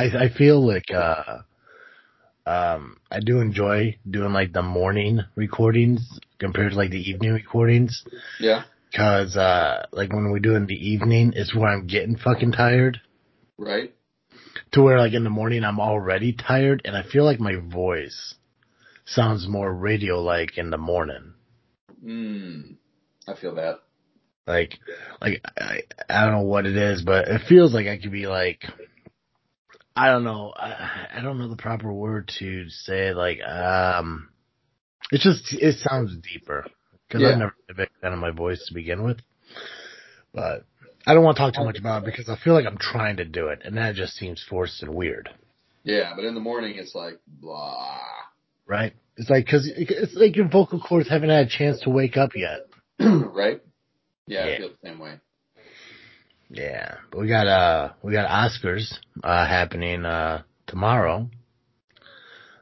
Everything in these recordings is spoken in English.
I I feel like uh um I do enjoy doing like the morning recordings compared to like the evening recordings. Yeah. Cause uh like when we do in the evening, it's where I'm getting fucking tired. Right. To where like in the morning I'm already tired and I feel like my voice sounds more radio like in the morning. Mm. I feel that. Like, like I, I don't know what it is, but it feels like I could be like, I don't know, I, I don't know the proper word to say. Like, um, it's just it sounds deeper because Yeah. I've never been a big fan of my voice to begin with. But I don't want to talk too much about it because I feel like I'm trying to do it, and that just seems forced and weird, Yeah, but in the morning it's like blah. right? It's like because it's like your vocal cords haven't had a chance to wake up yet. right? Yeah, Yeah. I feel the same way. Yeah, we got uh we got Oscars uh happening uh tomorrow.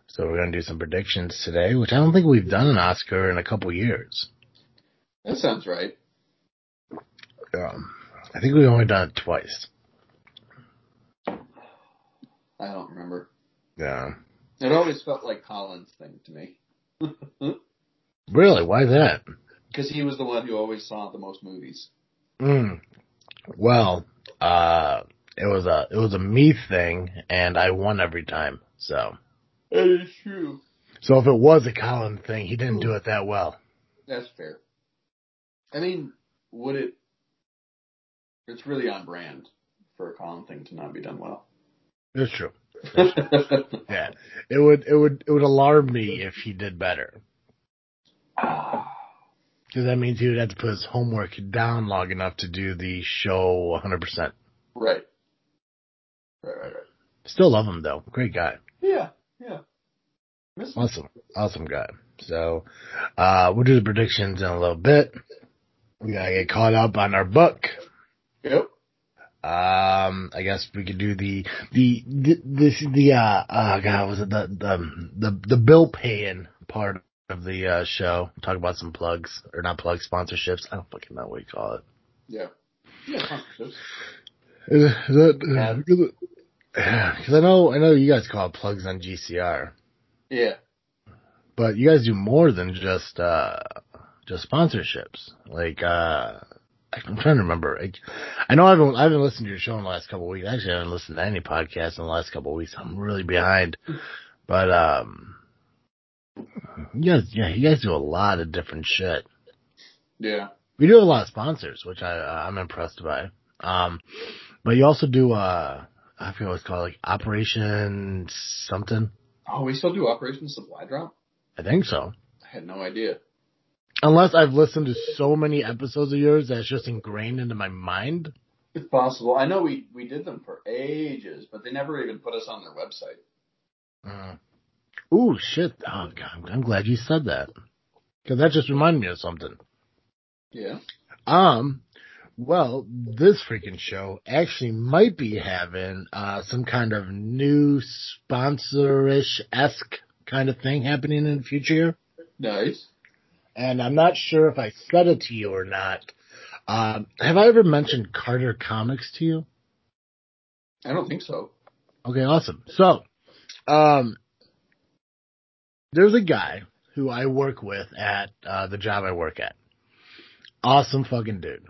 So we're gonna do some predictions today, which I don't think we've done an Oscar in a couple years. That sounds right. Um, I think we've only done it twice. I don't remember. Yeah, It always felt like Colin's thing to me. really? Why that? Because he was the one who always saw the most movies. Mm. Well, uh, it was a it was a me thing, and I won every time. So, That is true. so if it was a Colin thing, he didn't do it that well. That's fair. I mean, would it? It's really on brand for a Colin thing to not be done well. It's true. Yeah, it would it would it would alarm me if he did better. Because that means he would have to put his homework down long enough to do the show 100%. right. Right, right, right. Still love him though. Great guy. Yeah, yeah. Awesome. Awesome guy. So, uh, we'll do the predictions in a little bit. We gotta get caught up on our book. Yep. Um, I guess we could do the, the, the, this, the, uh, uh, God, was it the, the, the, the bill paying part of the, uh, show? Talk about some plugs, or not plugs, sponsorships. I don't fucking know what you call it. Yeah. Yeah, sponsorships. Is, is that, because I know, I know you guys call it plugs on GCR, Yeah. but you guys do more than just, uh, just sponsorships. Like, uh, I'm trying to remember. I, I know I haven't, I haven't listened to your show in the last couple of weeks. Actually, I haven't listened to any podcasts in the last couple of weeks. I'm really behind, but, um, you guys, yeah, you guys do a lot of different shit. Yeah. We do a lot of sponsors, which I, uh, I'm impressed by. Um, but you also do, uh, I forget what it's called, like Operation something. Oh, we still do Operation Supply Drop? I think so. I had no idea. Unless I've listened to so many episodes of yours that it's just ingrained into my mind. It's possible. I know we, we did them for ages, but they never even put us on their website. Uh, ooh, shit. Oh, God, I'm, glad you said that. Cause that just reminded me of something. Yeah. Um, well, this freaking show actually might be having, uh, some kind of new sponsorish-esque kind of thing happening in the future. Nice. And I'm not sure if I said it to you or not. Um, have I ever mentioned Carter Comics to you? I don't think so. Okay, awesome. So, um, there's a guy who I work with at uh, the job I work at. Awesome fucking dude.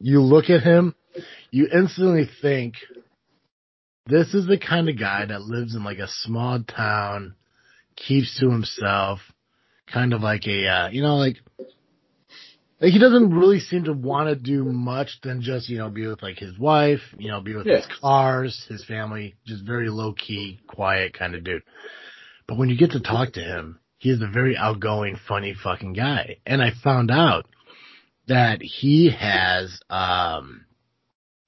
You look at him, you instantly think this is the kind of guy that lives in like a small town, keeps to himself, kind of like a uh, you know like like he doesn't really seem to want to do much than just you know be with like his wife, you know, be with his cars, his family, just very low key, quiet kind of dude. But when you get to talk to him, he is a very outgoing, funny fucking guy. And I found out that he has um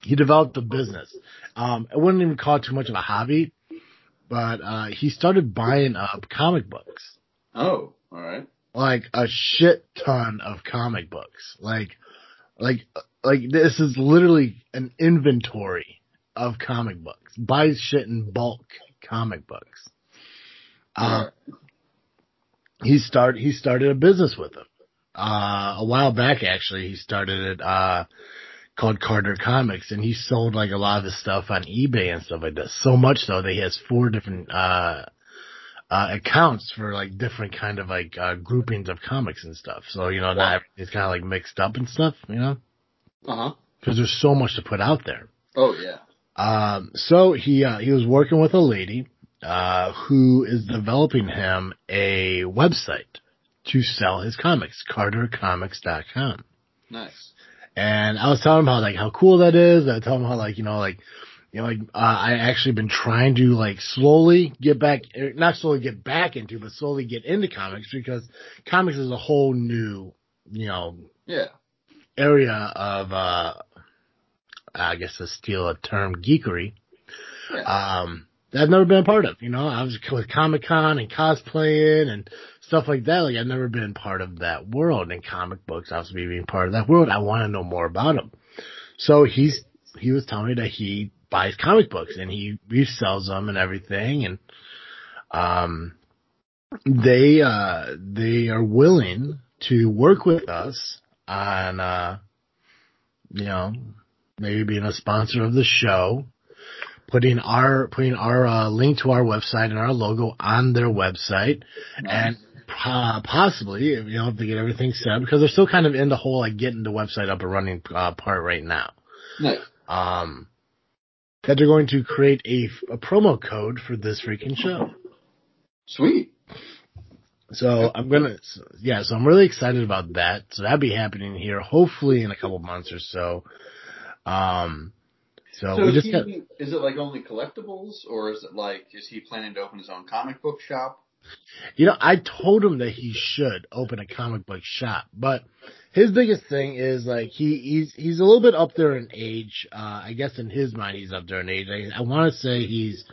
he developed a business. Um I wouldn't even call it too much of a hobby, but uh he started buying up comic books Oh, all right. like a shit ton of comic books. Like, like, like this is literally an inventory of comic books. Buys shit in bulk comic books. Uh, he start he started a business with him. Uh, a while back actually, he started it, uh, called Carter Comics, and he sold like a lot of his stuff on eBay and stuff like that. So much so that he has four different uh, uh, accounts for like different kind of like uh, groupings of comics and stuff. So you know that it's kind of like mixed up and stuff, you know, Uh huh. because there's so much to put out there. Oh yeah. Um, so he uh, he was working with a lady uh, who is developing him a website to sell his comics, CarterComics.com. Nice. And I was telling him how like how cool that is. I told him how like you know like you know like uh, I actually been trying to like slowly get back, er, not slowly get back into, but slowly get into comics because comics is a whole new you know Yeah. area of uh I guess to steal a term geekery Yeah. um, that I've never been a part of. You know, I was with Comic Con and cosplaying and stuff like that. Like I've never been part of that world and comic books, obviously being part of that world. I want to know more about them. So he's, he was telling me that he buys comic books and he resells them and everything. And, um, they, uh, they are willing to work with us on, uh, you know, maybe being a sponsor of the show putting our putting our uh, link to our website and our logo on their website, and uh, possibly you know if they get everything set up because they're still kind of in the whole like getting the website up and running uh, part right now. nice. Um, that they're going to create a, a promo code for this freaking show. Sweet. So I'm gonna, yeah. So I'm really excited about that. So that'll be happening here, hopefully in a couple months or so. Um, so, So we is, just he, got. is it like only collectibles, or is it like is he planning to open his own comic book shop? You know, I told him that he should open a comic book shop, but his biggest thing is like he he's he's a little bit up there in age. Uh, I guess in his mind he's up there in age. I, I want to say he's.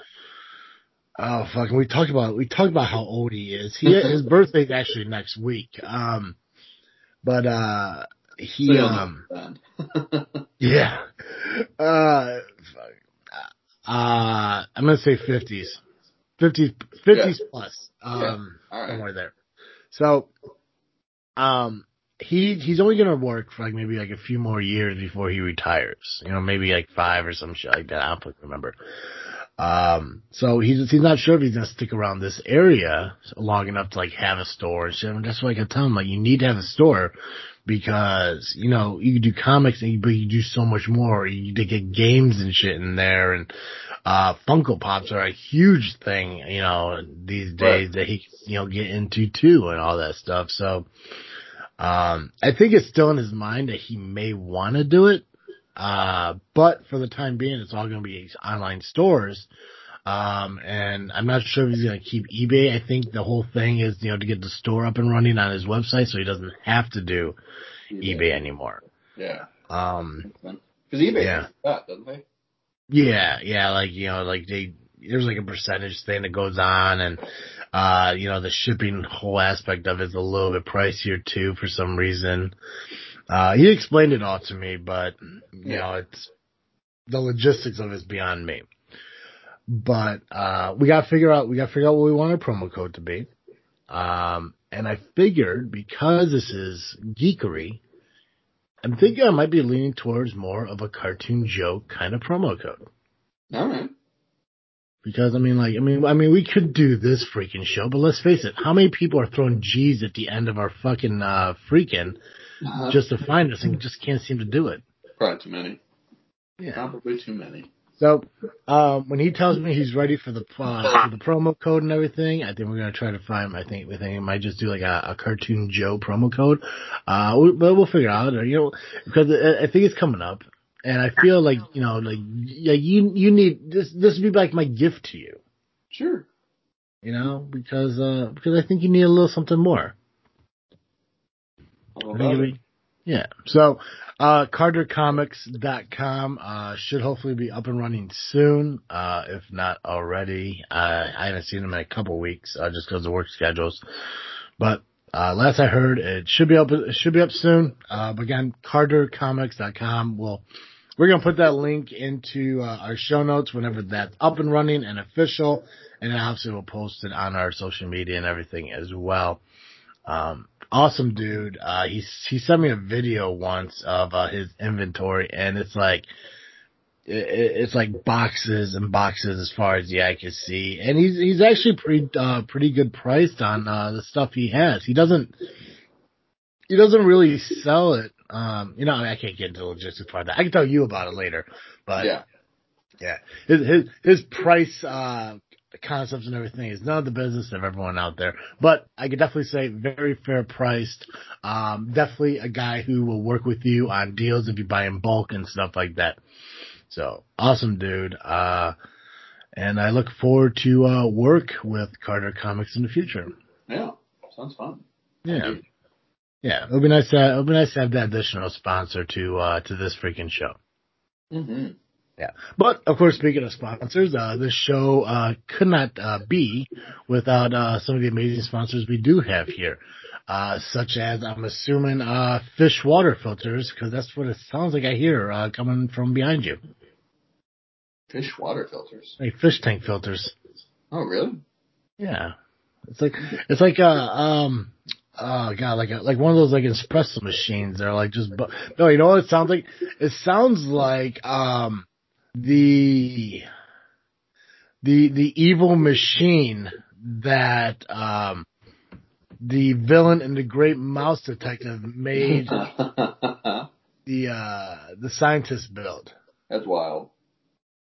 Oh fuck! We talked about we talked about how old he is. He his birthday's actually next week. Um, but uh, he you'll um yeah. Uh, fuck. uh, I'm gonna say fifties, 50s, 50s plus. Um, All right. somewhere there. So, um, he he's only gonna work for like maybe like a few more years before he retires. You know, maybe like five or some shit like that. I don't remember. Um, so he's he's not sure if he's gonna stick around this area long enough to like have a store and shit. And that's why I tell him like you need to have a store because you know you can do comics and you, but you do so much more. You get games and shit in there, and uh, Funko Pops are a huge thing, you know, these days Right. that he you know get into too and all that stuff. So, um, I think it's still in his mind that he may want to do it, uh, but for the time being, it's all going to be online stores. Um, and I'm not sure if he's going to keep eBay. I think the whole thing is, you know, to get the store up and running on his website so he doesn't have to do eBay anymore. Yeah. Um, Because eBay Yeah. does that, doesn't they? yeah, yeah, like, you know, like they, there's like a percentage thing that goes on and, uh, you know, the shipping whole aspect of it is a little bit pricier too for some reason. Uh, he explained it all to me, but, you Yeah. know, it's, the logistics of it's beyond me. But, uh, we gotta figure out, we gotta figure out what we want our promo code to be. Um, and I figured because this is geekery, I'm thinking I might be leaning towards more of a cartoon joke kind of promo code. All right. Because I mean, like, I mean, I mean, we could do this freaking show, but let's face it, how many people are throwing G's at the end of our fucking uh freaking Uh-huh. just to find us and just can't seem to do it? Probably too many. Yeah. Probably too many. So, um, when he tells me he's ready for the uh, for the promo code and everything, I think we're gonna try to find. I think we think it might just do like a, a cartoon Joe promo code. Uh, we, but we'll figure out. Or, you know, because I, I think it's coming up, and I feel like you know, like you you need this. This would be like my gift to you. Sure. You know, because uh, because I think you need a little something more. I think it? Yeah. So, uh, CarterComics.com, uh, should hopefully be up and running soon, uh, if not already. Uh, I haven't seen them in a couple weeks, uh, just because of work schedules. But, uh, last I heard, it should be up, it should be up soon. Uh, but again, CarterComics.com will, we're going to put that link into, uh, our show notes whenever that's up and running and official. And obviously we'll post it on our social media and everything as well. Um, awesome dude. Uh, he he sent me a video once of uh, his inventory, and it's like it, it's like boxes and boxes as far as the eye can see, and he's he's actually pretty uh, pretty good priced on uh, the stuff he has. He doesn't he doesn't really sell it. Um, you know, I, mean, I can't get into the logistics part of that. I can tell you about it later, but Yeah. yeah, his his his price uh concepts and everything is none of the business of everyone out there. But I could definitely say very fair priced. Um, definitely a guy who will work with you on deals if you buy in bulk and stuff like that. So awesome dude. Uh, and I look forward to uh, work with Carter Comics in the future. Yeah. Sounds fun. Yeah. Yeah, it'll be nice to it'll be nice to have that additional sponsor to uh to this freaking show. Mm-hmm. Yeah. But of course, speaking of sponsors, uh, this show uh, could not uh, be without uh, some of the amazing sponsors we do have here, uh, such as I'm assuming uh, fish water filters, because that's what it sounds like I hear uh, coming from behind you, Fish water filters. like fish tank filters. Oh, really? Yeah, it's like it's like uh um. Oh god, like a, like one of those like espresso machines. They're like just bu- no. You know what it sounds like? It sounds like um the the the evil machine that um the villain in the Great Mouse Detective made the uh the scientist build. That's wild.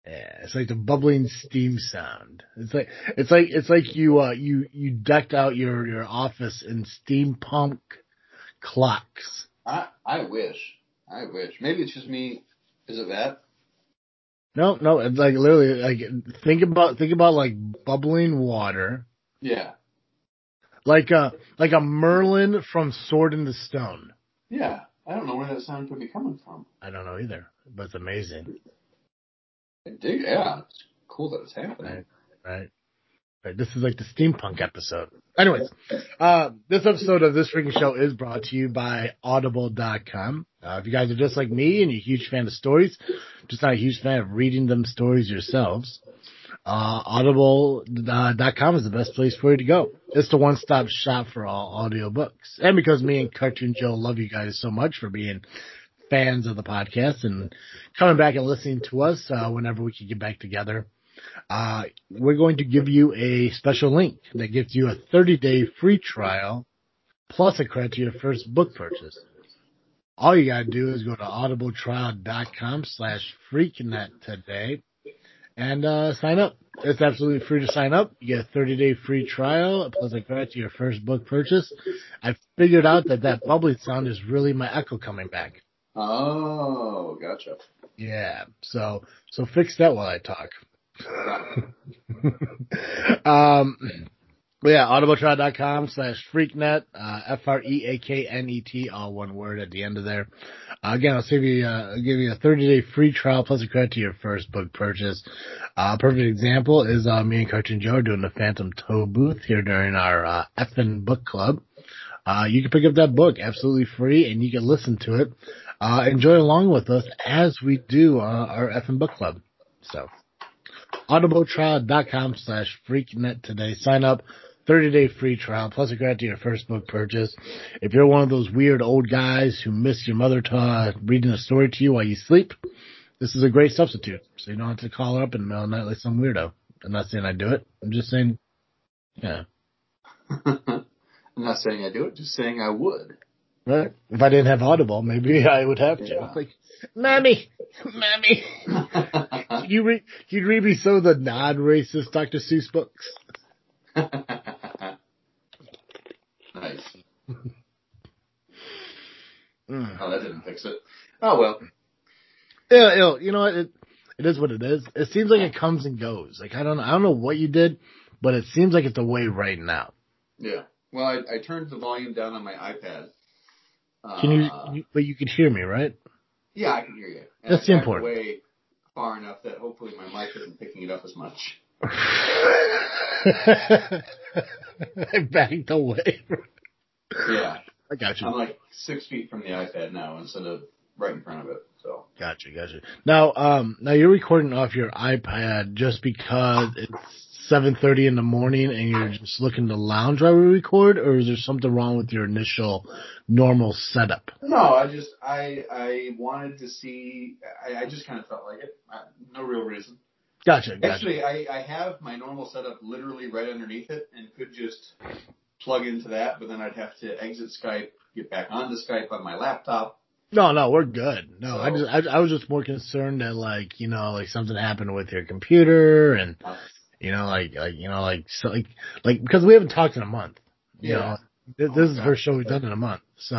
Yeah, it's like the bubbling steam sound. It's like it's like it's like you uh you you decked out your your office in steampunk clocks. I I wish. I wish. Maybe it's just me. Is it that? No, no, it's like literally like think about think about like bubbling water, Yeah. like a like a Merlin from Sword in the Stone. Yeah. I don't know where that sound could be coming from. I don't know either, but it's amazing, I dig. Yeah. It's cool that it's happening. Right. right? Right. This is like the steampunk episode. Anyways, uh, this episode of this freaking show is brought to you by Audible.com. Uh, if you guys are just like me and you're a huge fan of stories, just not a huge fan of reading them stories yourselves, uh, Audible.com is the best place for you to go. It's the one-stop shop for all audiobooks. And because me and Cartoon Joe love you guys so much for being fans of the podcast and coming back and listening to us, uh, whenever we can get back together, uh, we're going to give you a special link that gives you a 30 day free trial plus a credit to your first book purchase. All you gotta do is go to audibletrial.com slash freaknet today and, uh, sign up. It's absolutely free to sign up. You get a 30 day free trial plus a credit to your first book purchase. I figured out that that bubbly sound is really my echo coming back. Oh, gotcha. Yeah. So, so fix that while I talk. um, yeah, audibletrial.com slash freaknet, uh, F-R-E-A-K-N-E-T, all one word at the end of there. Uh, again, I'll save you, uh, give you a 30 day free trial plus a credit to your first book purchase. Uh, perfect example is, uh, me and Cartoon Joe doing the Phantom Tollbooth here during our, uh, effing book club. Uh, you can pick up that book absolutely free and you can listen to it, uh, enjoy along with us as we do, uh, our effing book club. So audibletrial.com slash freaknet today. Sign up. 30 day free trial plus a grant to your first book purchase. If you're one of those weird old guys who miss your mother ta- reading a story to you while you sleep, this is a great substitute. So you don't have to call her up in the middle of the night like some weirdo. I'm not saying I do it. I'm just saying, yeah. I'm not saying I do it, just saying I would. Right? If I didn't have Audible, maybe I would have to. Like, mommy, mommy, can you read, can you read me some of the non-racist Dr. Seuss books? nice. Mm. Oh, that didn't fix it. Oh well. Yeah, you know, you know what? It, it is what it is. It seems like it comes and goes. Like I don't, I don't know what you did, but it seems like it's away way right now. Yeah. Well, I, I turned the volume down on my iPad. Can you, Uh, you? But you can hear me, right? Yeah, I can hear you. And That's I backed important. Way far enough that hopefully my mic isn't picking it up as much. I backed away. Yeah. I got you. I'm like six feet from the iPad now instead of right in front of it. So Gotcha, gotcha. Now, um, now you're recording off your iPad just because it's 7.30 in the morning and you're just looking to lounge while we record or is there something wrong with your initial normal setup? No, I just I I wanted to see. I, I just kind of felt like it. I, no real reason. Gotcha, gotcha. Actually, I I have my normal setup literally right underneath it, and could just plug into that. But then I'd have to exit Skype, get back onto Skype on my laptop. No, no, we're good. No, I just, I, I was just more concerned that like, you know, like something happened with your computer and, Uh, you know, like, like, you know, like, so like, like, because we haven't talked in a month, you Yeah. know, this, Oh this my is the first show we've done in a month. So,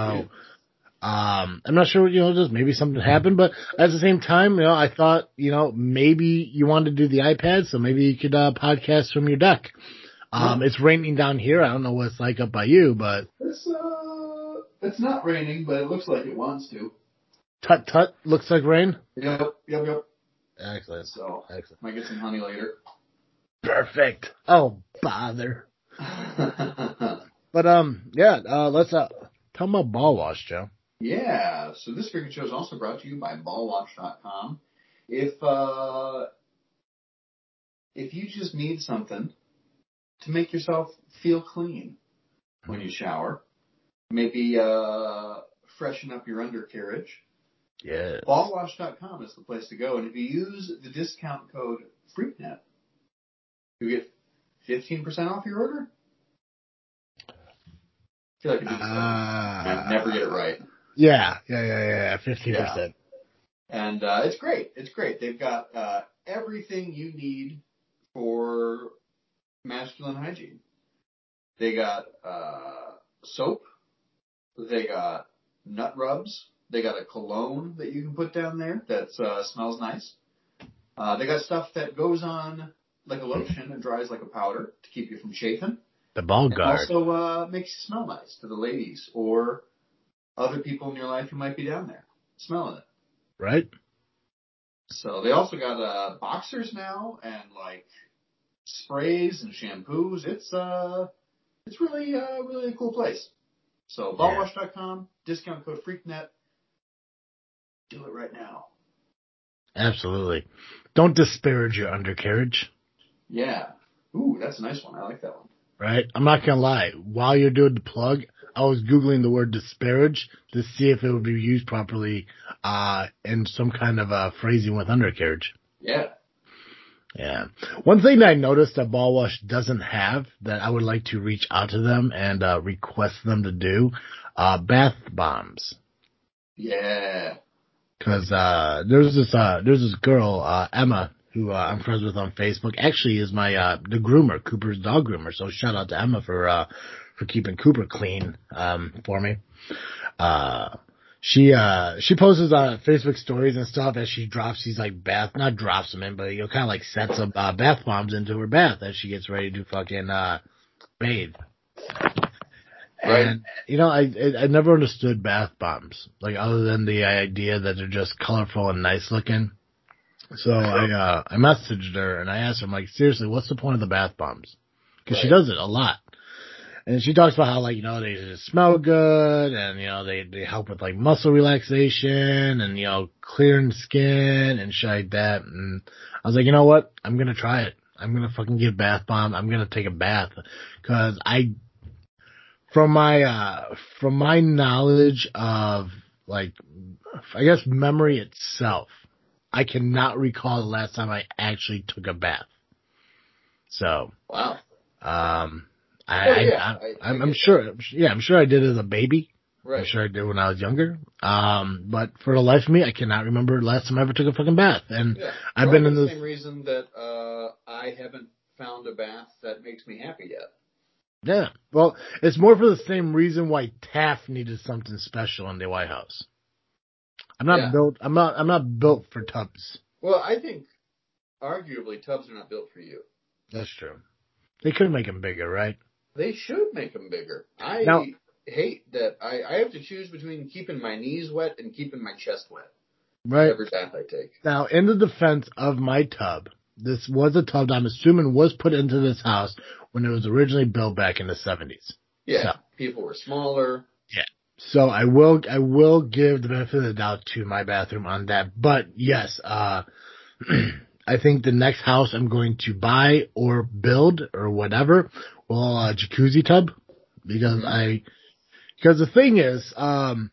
Yeah. um, I'm not sure, what you know, just maybe something happened, but at the same time, you know, I thought, you know, maybe you wanted to do the iPad, so maybe you could, uh, podcast from your deck. Um, it's raining down here. I don't know what it's like up by you, but It's uh, it's not raining, but it looks like it wants to. tut tut looks like rain. Yep, yep, yep. Excellent. So Excellent. might get some honey later. Perfect. Oh, bother. But um, yeah. Uh, let's uh, tell them about ball wash, Joe. Yeah, so this freaking show is also brought to you by ballwash.com. If uh if you just need something to make yourself feel clean when you shower, maybe uh freshen up your undercarriage, Yeah. ballwash.com is the place to go. And if you use the discount code FreakNet, you get 15% off your order. I feel like I do this every- I never get it right. Yeah, yeah, yeah, yeah. Fifteen percent. And uh, it's great. It's great. They've got uh, everything you need for masculine hygiene. They got uh, soap. They got nut rubs. They got a cologne that you can put down there that uh, smells nice. Uh, they got stuff that goes on like a lotion and dries like a powder to keep you from chafing. The ball And guard. also uh, makes you smell nice to the ladies or other people in your life who might be down there smelling it. right? So they also got uh, boxers now and like sprays and shampoos. It's uh, it's really uh, really a cool place. So ballwash.com, discount code FreakNet. Do it right now. Absolutely. Don't disparage your undercarriage. Yeah. Ooh, that's a nice one. I like that one. Right? I'm not gonna lie. While you're doing the plug, I was googling the word disparage to see if it would be used properly uh in some kind of uh phrasing with undercarriage. Yeah. Yeah. One thing that I noticed that Ball Wash doesn't have that I would like to reach out to them and uh, request them to do, uh, bath bombs. Yeah. Cause, uh, there's this, uh, there's this girl, uh, Emma, who, uh, I'm friends with on Facebook, actually is my, uh, the groomer, Cooper's dog groomer. So shout out to Emma for, uh, for keeping Cooper clean, um, for me. Uh, she, uh, she posts uh, Facebook stories and stuff as she drops these like bath, not drops them in, but you know, kind of like sets up, uh, bath bombs into her bath as she gets ready to fucking, uh, bathe. Right. And, you know, I, I, I never understood bath bombs, like other than the idea that they're just colorful and nice looking. So I, uh, I messaged her and I asked her, I'm like, seriously, what's the point of the bath bombs? Cause she does it a lot. And she talks about how like, you know, they just smell good and, you know, they, they help with like muscle relaxation and, you know, clearing skin and shit like that. And I was like, you know what? I'm going to try it. I'm going to fucking get a bath bomb. I'm going to take a bath cause I, from my, uh, from my knowledge of like, I guess memory itself, I cannot recall the last time I actually took a bath. So, Wow. um, I, Oh, yeah. I, am sure, yeah, I'm sure I did as a baby. Right. I'm sure I did when I was younger. Um, but for the life of me, I cannot remember the last time I ever took a fucking bath. And Yeah. I've Probably been in the same reason that uh, I haven't found a bath that makes me happy yet. yeah. Well, it's more for the same reason why Taft needed something special in the White House. I'm not Yeah. built, I'm not, I'm not built for tubs. Well, I think arguably tubs are not built for you. That's true. They could make them bigger, right? They should make them bigger. I Now- hate that I, I have to choose between keeping my knees wet and keeping my chest wet Right. every bath I take. Now, in the defense of my tub, this was a tub that I'm assuming was put into this house when it was originally built back in the 70s. Yeah, So- people were smaller. So I will, I will give the benefit of the doubt to my bathroom on that. But yes, uh, I think the next house I'm going to buy or build or whatever will a jacuzzi tub because Mhm. I because the thing is, um,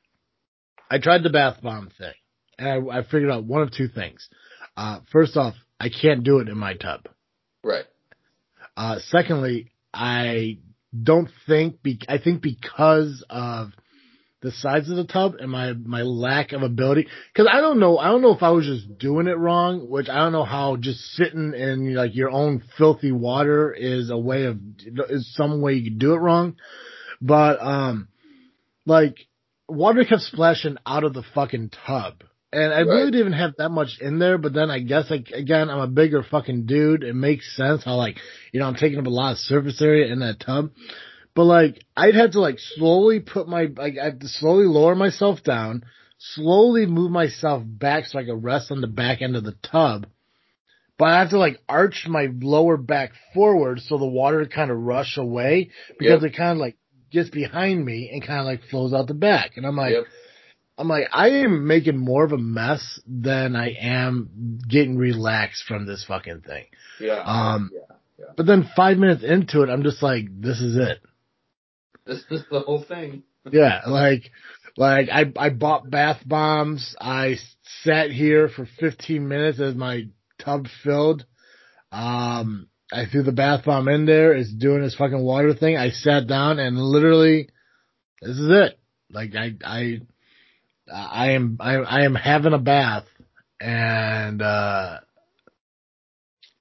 I tried the bath bomb thing and I, I figured out one of two things. Uh, first off, I can't do it in my tub. Right. Uh, secondly, I don't think, be- I think because of the size of the tub and my, my lack of ability, cause I don't know, I don't know if I was just doing it wrong, which I don't know how just sitting in like your own filthy water is a way of, is some way you can do it wrong. But, um, like water kept splashing out of the fucking tub. And I really didn't even have that much in there, but then I guess like again, I'm a bigger fucking dude. It makes sense how like, you know, I'm taking up a lot of surface area in that tub. But like, I'd have to like slowly put my, like, I have to slowly lower myself down, slowly move myself back so I could rest on the back end of the tub. But I have to like arch my lower back forward so the water kind of rush away because Yep. it kind of like gets behind me and kind of like flows out the back. And I'm like, yep. I'm like, I am making more of a mess than I am getting relaxed from this fucking thing. Yeah. Um, yeah. But then five minutes into it, I'm just like, this is it. This is the whole thing. Yeah, like, like I, I bought bath bombs. I sat here for 15 minutes as my tub filled. Um, I threw the bath bomb in there. It's doing its fucking water thing. I sat down and literally, this is it. Like I, I, I am, I, I am having a bath and, uh,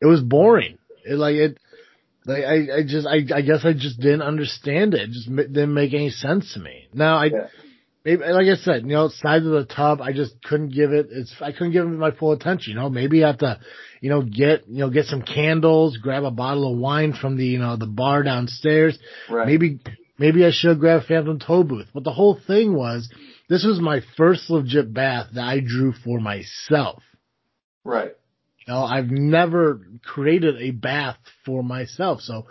it was boring. It like it, like I, I just, I, I guess I just didn't understand it. It just didn't make any sense to me. Now I, Yeah. maybe, like I said, you know, size of the tub, I just couldn't give it, it's, I couldn't give it my full attention, you know, maybe I have to, you know, get, you know, get some candles, grab a bottle of wine from the, you know, the bar downstairs. Right. Maybe, maybe I should grab Phantom Tollbooth. But the whole thing was, this was my first legit bath that I drew for myself. Right. Know, I've never created a bath for myself, so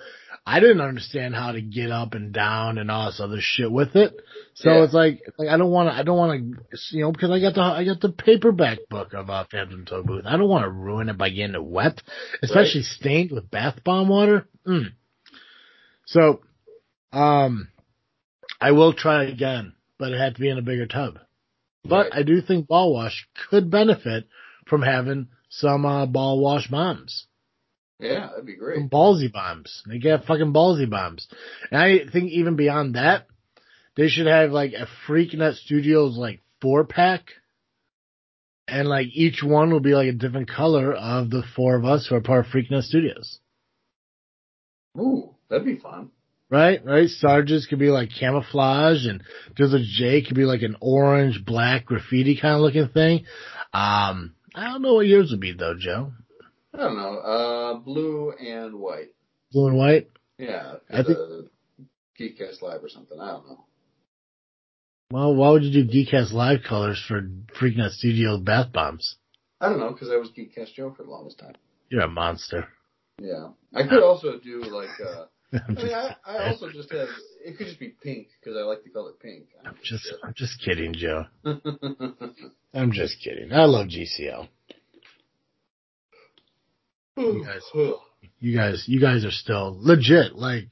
I didn't understand how to get up and down and all this other shit with it. So Yeah. it's like, like I don't want to, I don't want to, you know, because I got the, I got the paperback book of uh, Phantom Tollbooth. I don't want to ruin it by getting it wet, especially stained with bath bomb water. Mm. So, um, I will try again, but it had to be in a bigger tub. But Right. I do think ball wash could benefit from having some uh, ball wash bombs, Yeah, that'd be great. some ballsy bombs. They get fucking ballsy bombs, and I think even beyond that, they should have like a Freaknet Studios like four pack, and like each one will be like a different color of the four of us who are part of Freaknet Studios. Ooh, that'd be fun. Right, right. Sarge's could be like camouflage, and a J could be like an orange, black graffiti kind of looking thing. Um, I don't know what yours would be though, Joe. I don't know. Uh, blue and white. Blue and white. Yeah. I think- Geekcast Live or something. I don't know. Well, why would you do Geekcast live colors for Freaknet Studio bath bombs? I don't know because I was Geekcast Joe for the longest time. You're a monster. Yeah. I could also do like. uh I'm mean, I, I also just have. It could just be pink because I like the color pink. I'm just, I'm just kidding, Joe. I'm just kidding. I love GCL. You guys- You guys, you guys are still legit. Like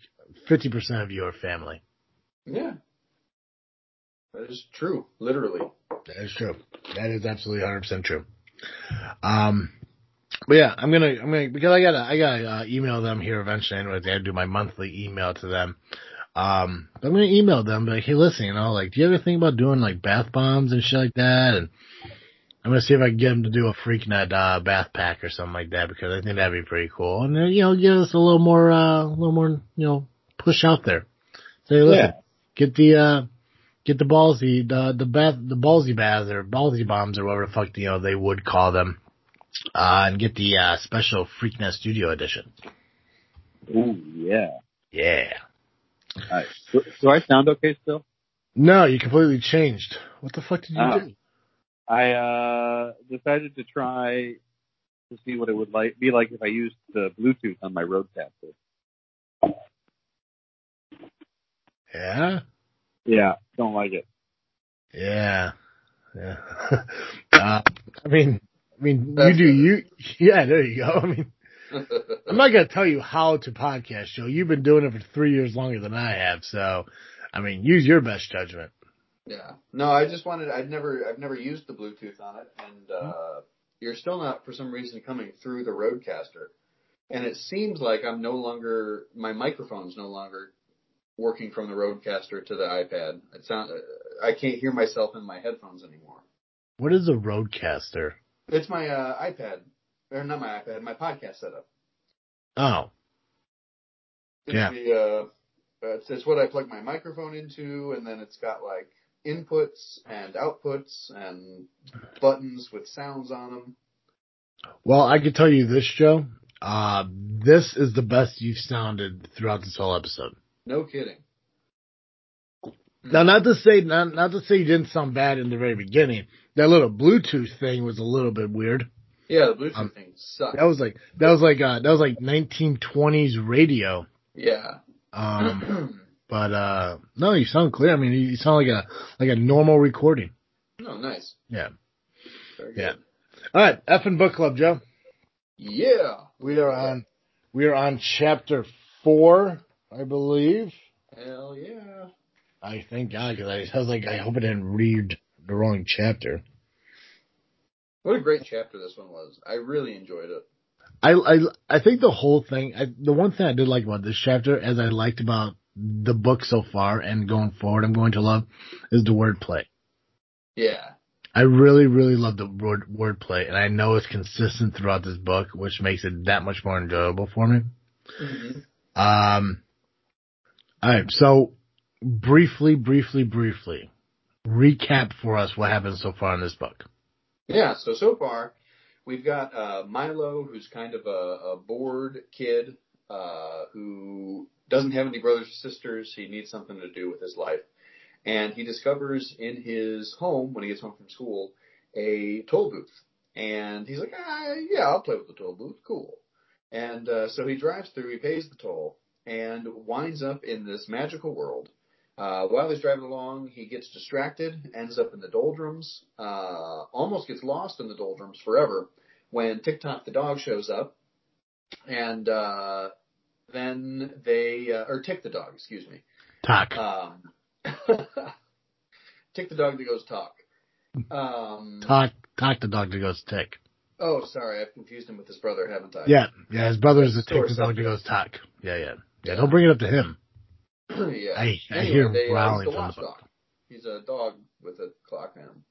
50% of you are family. yeah. That is true. Literally. That is true. That is absolutely 100% true. Um, but yeah, I'm gonna, I'm gonna, because I gotta, I gotta uh, email them here eventually anyways. I gotta do my monthly email to them. Um, I'm gonna email them, be like, hey, listen, you know, like, do you ever think about doing like bath bombs and shit like that? And I'm gonna see if I can get them to do a Freaknet, uh, bath pack or something like that because I think that'd be pretty cool. And then, you know, give us a little more, uh, a little more, you know, push out there. Say, listen, Yeah. get the, uh, get the ballsy, the, the bath, the ballsy baths or ballsy bombs or whatever the fuck, you know, they would call them. Uh, and get the, uh, special Freaknet Studio edition. Ooh, yeah. Yeah. Alright. Do, do I sound okay still? No, you completely changed. What the fuck did you Oh. do? I uh decided to try to see what it would like be like if I used the Bluetooth on my RodeCaster. Yeah? Yeah, don't like it. Yeah. Yeah. uh, I mean, I mean, That's you do better. you. Yeah, there you go. I mean, I'm not gonna tell you how to podcast, Joe. You've been doing it for three years longer than I have, so I mean, use your best judgment. yeah. No, I just wanted. I've never. I've never used the Bluetooth on it, and uh, you're still not, for some reason, coming through the RodeCaster. And it seems like I'm no longer. My microphone's no longer working from the RodeCaster to the iPad. It sound. I can't hear myself in my headphones anymore. What is a rodecaster? It's my uh, iPad, or not my iPad, my podcast setup. Oh, It's Yeah. the uh, it's, it's what I plug my microphone into, and then it's got like inputs and outputs and buttons with sounds on them. well, I can tell you this, Joe. Uh, this is the best you've sounded throughout this whole episode. No kidding. Now, not to say not not to say you didn't sound bad in the very beginning. That little Bluetooth thing was a little bit weird. Yeah, the Bluetooth Um, thing sucks. That was like that was like uh that was like 1920s radio. yeah. Um, but uh no, you sound clear. I mean, you sound like a like a normal recording. Oh, nice. Yeah. Very Yeah. good. All right, F and book club, Joe. Yeah. We are on we are on chapter four, I believe. Hell yeah. I thank God because I, I was like, I hope I didn't read the wrong chapter. What a great chapter this one was. I really enjoyed it. I, I, I think the whole thing, I, the one thing I did like about this chapter, as I liked about the book so far and going forward, I'm going to love, is the wordplay. Yeah. I really, really love the word wordplay, and I know it's consistent throughout this book, which makes it that much more enjoyable for me. hmm Um, all right, so briefly, briefly, briefly, recap for us what happened so far in this book. Yeah, so so far we've got uh, Milo, who's kind of a, a bored kid uh, who doesn't have any brothers or sisters. He needs something to do with his life, and he discovers in his home when he gets home from school a toll booth, and he's like, ah, yeah, I'll play with the toll booth, cool. And uh, so he drives through, he pays the toll, and winds up in this magical world. Uh, while he's driving along, he gets distracted, ends up in the doldrums, uh, almost gets lost in the doldrums forever when TikTok the dog shows up, and uh, then they, uh, or Tick the dog, excuse me. Tock. Um, Tick the dog that goes talk. Um, talk, talk the dog that goes tick. oh, sorry, I've confused him with his brother, haven't I? Yeah, yeah, his brother is Or tick, the dog that goes talk. Yeah. Yeah, Yeah. don't bring it up to him. Yeah. I, I Anyway, hear him they, uh, he's growling the from the watchdog. book. He's a dog with a clock on him.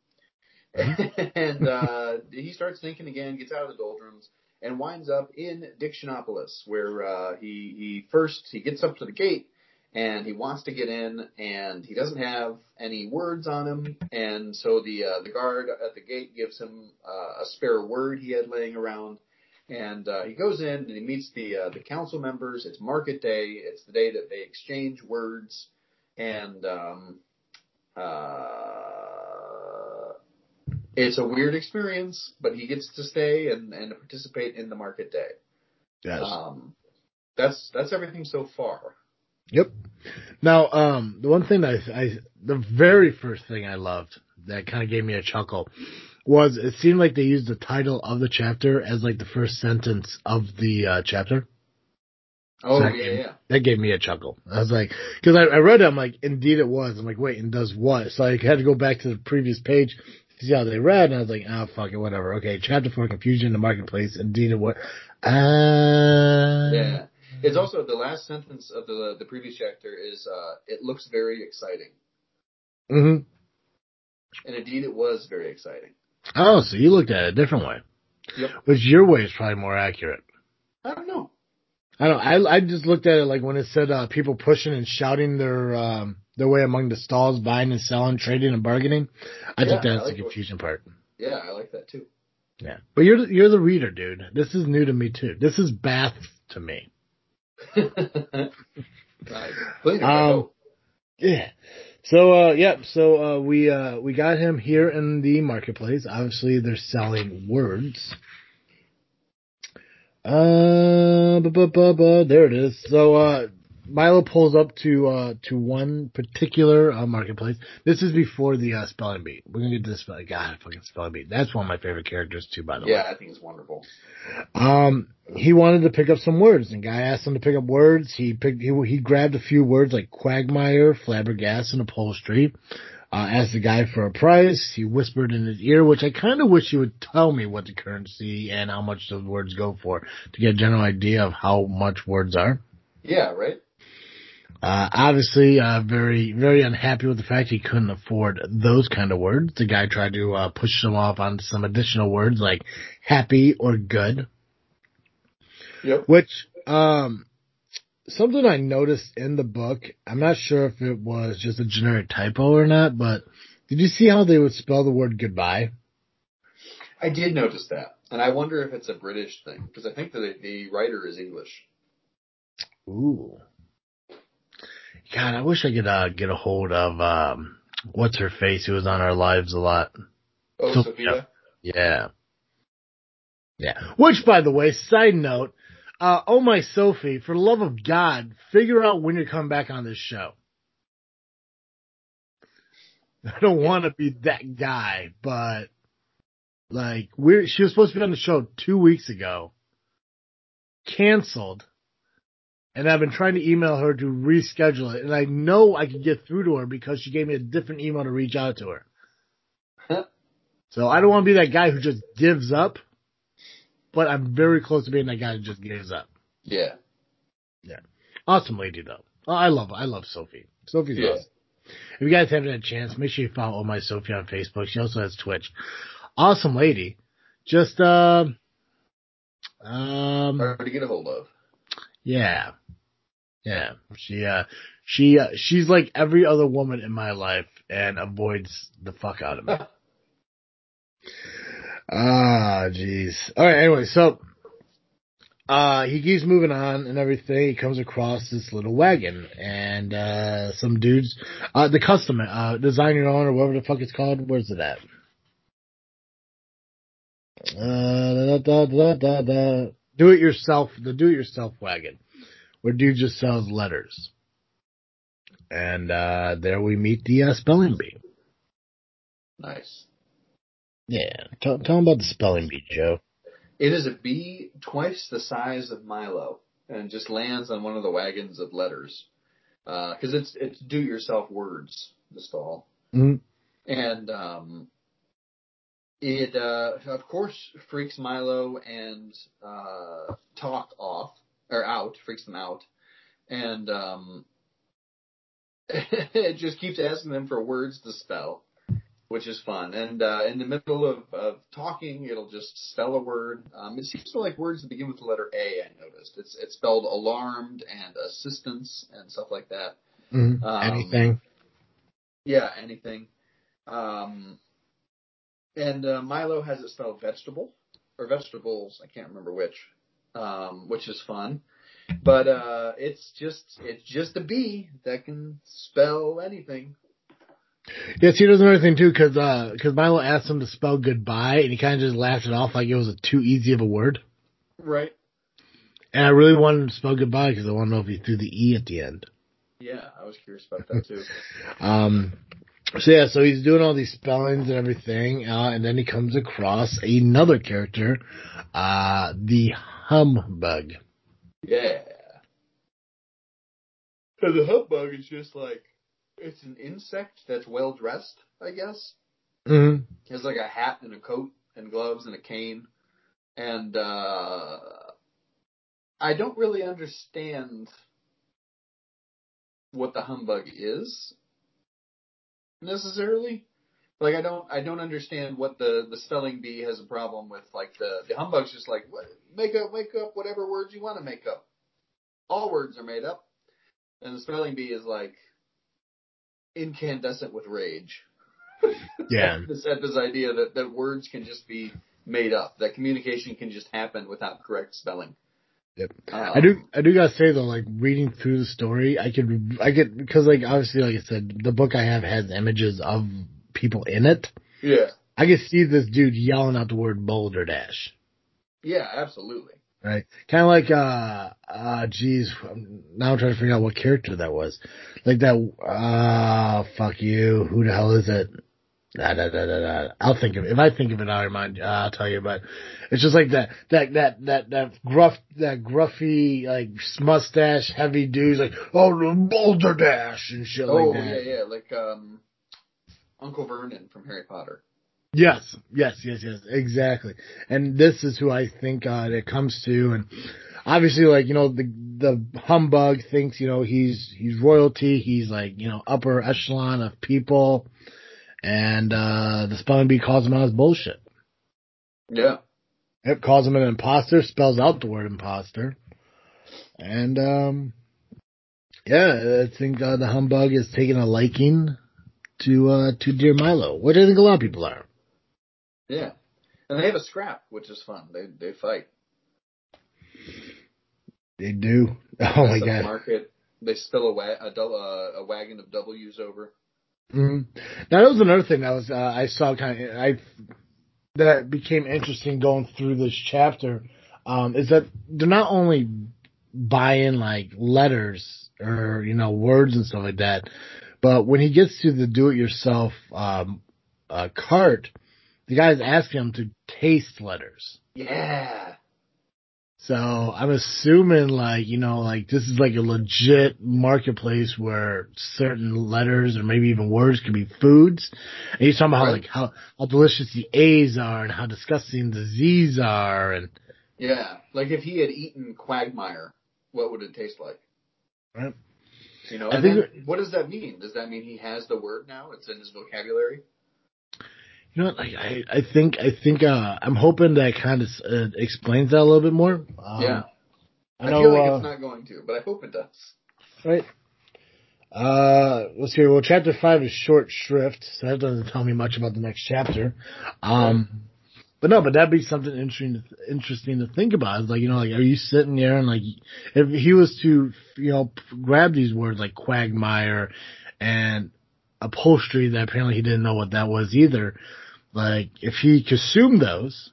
Mm-hmm. and uh, he starts thinking again, gets out of the doldrums, and winds up in Dictionopolis, where uh, he he first he gets up to the gate and he wants to get in, and he doesn't have any words on him, and so the uh, the guard at the gate gives him uh, a spare word he had laying around. And uh, he goes in and he meets the uh, the council members. It's market day. It's the day that they exchange words, and um, uh, it's a weird experience, but he gets to stay and, and participate in the market day. Yes. Um, that's that's everything so far. Yep. Now, um, the one thing that I, I, the very first thing I loved that kind of gave me a chuckle was it seemed like they used the title of the chapter as like the first sentence of the uh, chapter. Oh So that yeah, gave- yeah. That gave me a chuckle. I was like, because I, I read it, I'm like, indeed it was. I'm like, wait, and does what? So I had to go back to the previous page to see how they read, and I was like, oh fuck it, whatever. Okay, chapter four, confusion in the marketplace. Indeed it was. Uh, Yeah. It's also the last sentence of the the previous chapter is uh, it looks very exciting, Mm-hmm. and indeed it was very exciting. Oh, so you looked at it a different way. Yep. Which your way is probably more accurate. I don't know. I don't. I I just looked at it like when it said uh, people pushing and shouting their um, their way among the stalls, buying and selling, trading and bargaining. I Yeah, think that's the like what- confusion part. Yeah, I like that too. Yeah, but you're the- you're the reader, dude. This is new to me too. This is Bath to me. right. Um, Yeah. So uh yeah, so uh we uh we got him here in the marketplace. Obviously they're selling words. Uh bu- bu- bu- there it is. So uh Milo pulls up to uh to one particular uh, marketplace. This is before the uh, spelling bee. We're gonna get to the spelling. God, fucking spelling bee. That's one of my favorite characters too. By the Yeah, way. Yeah, I think it's wonderful. Um, he wanted to pick up some words, and guy asked him to pick up words. He picked. He, he grabbed a few words like quagmire, flabbergast, and upholstery. Uh, asked the guy for a price. He whispered in his ear, which I kind of wish he would tell me what the currency and how much those words go for to get a general idea of how much words are. Yeah, right. Uh, obviously, uh, very, very unhappy with the fact he couldn't afford those kind of words. The guy tried to, uh, push him off on some additional words like happy or good, Yep. which, um, something I noticed in the book, I'm not sure if it was just a generic typo or not, but did you see how they would spell the word goodbye? I did notice that, and I wonder if it's a British thing because I think that the, the writer is English. Ooh. God, I wish I could, uh, get a hold of, um, what's her face who was on our lives a lot. Oh, So- Sophia. Yeah. Yeah. Which, by the way, side note, uh, oh my Sophie, for the love of God, figure out when you're coming back on this show. I don't want to be that guy, but like we're, she was supposed to be on the show two weeks ago, canceled, and I've been trying to email her to reschedule it, and I know I could get through to her because she gave me a different email to reach out to her. So I don't want to be that guy who just gives up, but I'm very close to being that guy who just gives up. Yeah. Yeah. Awesome lady though. Oh, I love I love Sophie. Sophie's Yeah. awesome. If you guys haven't had a chance, make sure you follow my Sophie on Facebook. She also has Twitch. Awesome lady. Just uh, um Hard to get a hold of. Yeah. Yeah. She uh she uh, she's like every other woman in my life and avoids the fuck out of me. Ah, jeez. All right. Anyway, so uh, he keeps moving on and everything. He comes across this little wagon and uh, some dudes. Uh, the custom uh, design your own or whatever the fuck it's called. Where's it at? Uh, da, da, da, da, da. Do it yourself. The do it yourself wagon, where dude just sells letters. And uh, there we meet the uh, spelling bee. Nice. Yeah, tell, tell him about the spelling bee, Joe. It is a bee twice the size of Milo, and just lands on one of the wagons of letters. Because it's it's do it yourself words. The stall. Mhm. And um, it uh, of course freaks Milo and uh, Tock off or out, freaks them out, and um, it just keeps asking them for words to spell, which is fun. And uh, in the middle of, of talking, it'll just spell a word. Um, it seems to like words that begin with the letter A. I noticed it's it's spelled alarmed and assistance and stuff like that. Mhm. Um, Anything. Yeah, anything. Um, and uh, Milo has it spelled vegetable or vegetables. I can't remember which, um, which is fun. But uh, it's just it's just a bee that can spell anything. Yes, he does another thing too, because because Milo asked him to spell goodbye, and he kind of just laughed it off like it was a too easy of a word. Right. And I really wanted him to spell goodbye because I want to know if he threw the e at the end. Yeah, I was curious about that too. Um, so yeah, so he's doing all these spellings and everything, uh, and then he comes across another character, uh, the humbug. yeah. So the humbug is just like it's an insect that's well dressed, I guess. Mm-hmm. He has like a hat and a coat and gloves and a cane. And uh I don't really understand what the humbug is necessarily. Like I don't I don't understand what the the spelling bee has a problem with. Like the the humbug's just like make up make up whatever words you want to make up. All words are made up. And the spelling bee is like incandescent with rage. Yeah. this at this idea that, that words can just be made up, that communication can just happen without correct spelling. Yep. Um, I do, I do gotta say though, like reading through the story, I could, I get, because like obviously, like I said, the book I have has images of people in it. Yeah. I could see this dude yelling out the word boulder dash. Yeah, absolutely. Right. Kind of like, uh, uh, geez, now I'm trying to figure out what character that was. Like that, uh, fuck you. Who the hell is it? Da, da, da, da, da. I'll think of it. If I think of it, I'll remind, uh, I'll tell you, but it's just like that, that, that, that, that gruff, that gruffy, like, mustache, heavy dudes, like, oh, Boulder Dash and shit Oh like that. Oh yeah, yeah, like um, Uncle Vernon from Harry Potter. Yes, yes, yes, yes, exactly. And this is who I think uh, it comes to, and obviously, like you know, the the humbug thinks you know he's he's royalty, he's like you know upper echelon of people, and uh the spelling bee calls him out as bullshit. Yeah. It calls him an imposter, spells out the word imposter, and um yeah, I think uh, the humbug is taking a liking to uh to Dear Milo, which I think a lot of people are. Yeah. And they have a scrap, which is fun. They they fight. They do. Oh my god. Market. They spill a, wa- a, uh, a wagon of W's over. Hmm Now that was another thing that was uh, I saw kind of I that became interesting going through this chapter um, is that they're not only buying like letters or you know words and stuff like that, but when he gets to the do-it-yourself um, uh, cart, the guy's asking him to taste letters. Yeah. So I'm assuming like, you know, like this is like a legit marketplace where certain letters or maybe even words can be foods. And he's talking about how like how, how delicious the A's are and how disgusting the Z's are and Yeah. Like if he had eaten Quagmire, what would it taste like? Right. You know, I and think then what does that mean? Does that mean he has the word now? It's in his vocabulary? You know what, like I, I think, I think, uh, I'm hoping that kind of uh, explains that a little bit more. Um, yeah. I I, know, feel like uh, it's not going to, but I hope it does. Right. Uh, let's see. Well, chapter five is short shrift, so that doesn't tell me much about the next chapter. Um, but no, but that'd be something interesting, to, interesting to think about. It's like, you know, like, are you sitting there and like, if he was to, you know, grab these words like quagmire and upholstery that apparently he didn't know what that was either. Like, if he consumed those,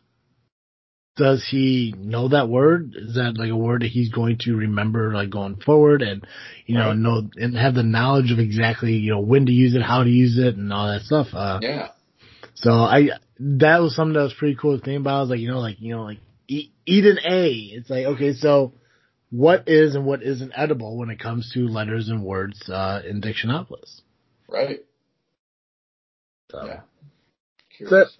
does he know that word? Is that like a word that he's going to remember like going forward and, you know, Right. know and have the knowledge of exactly, you know, when to use it, how to use it and all that stuff. Uh, Yeah. so I, that was something that was pretty cool to think about. I was like, you know, like, you know, like eat, eat an A. It's like, okay, so what is and what isn't edible when it comes to letters and words, uh, in Dictionopolis? Right. So. Yeah. So, Curious.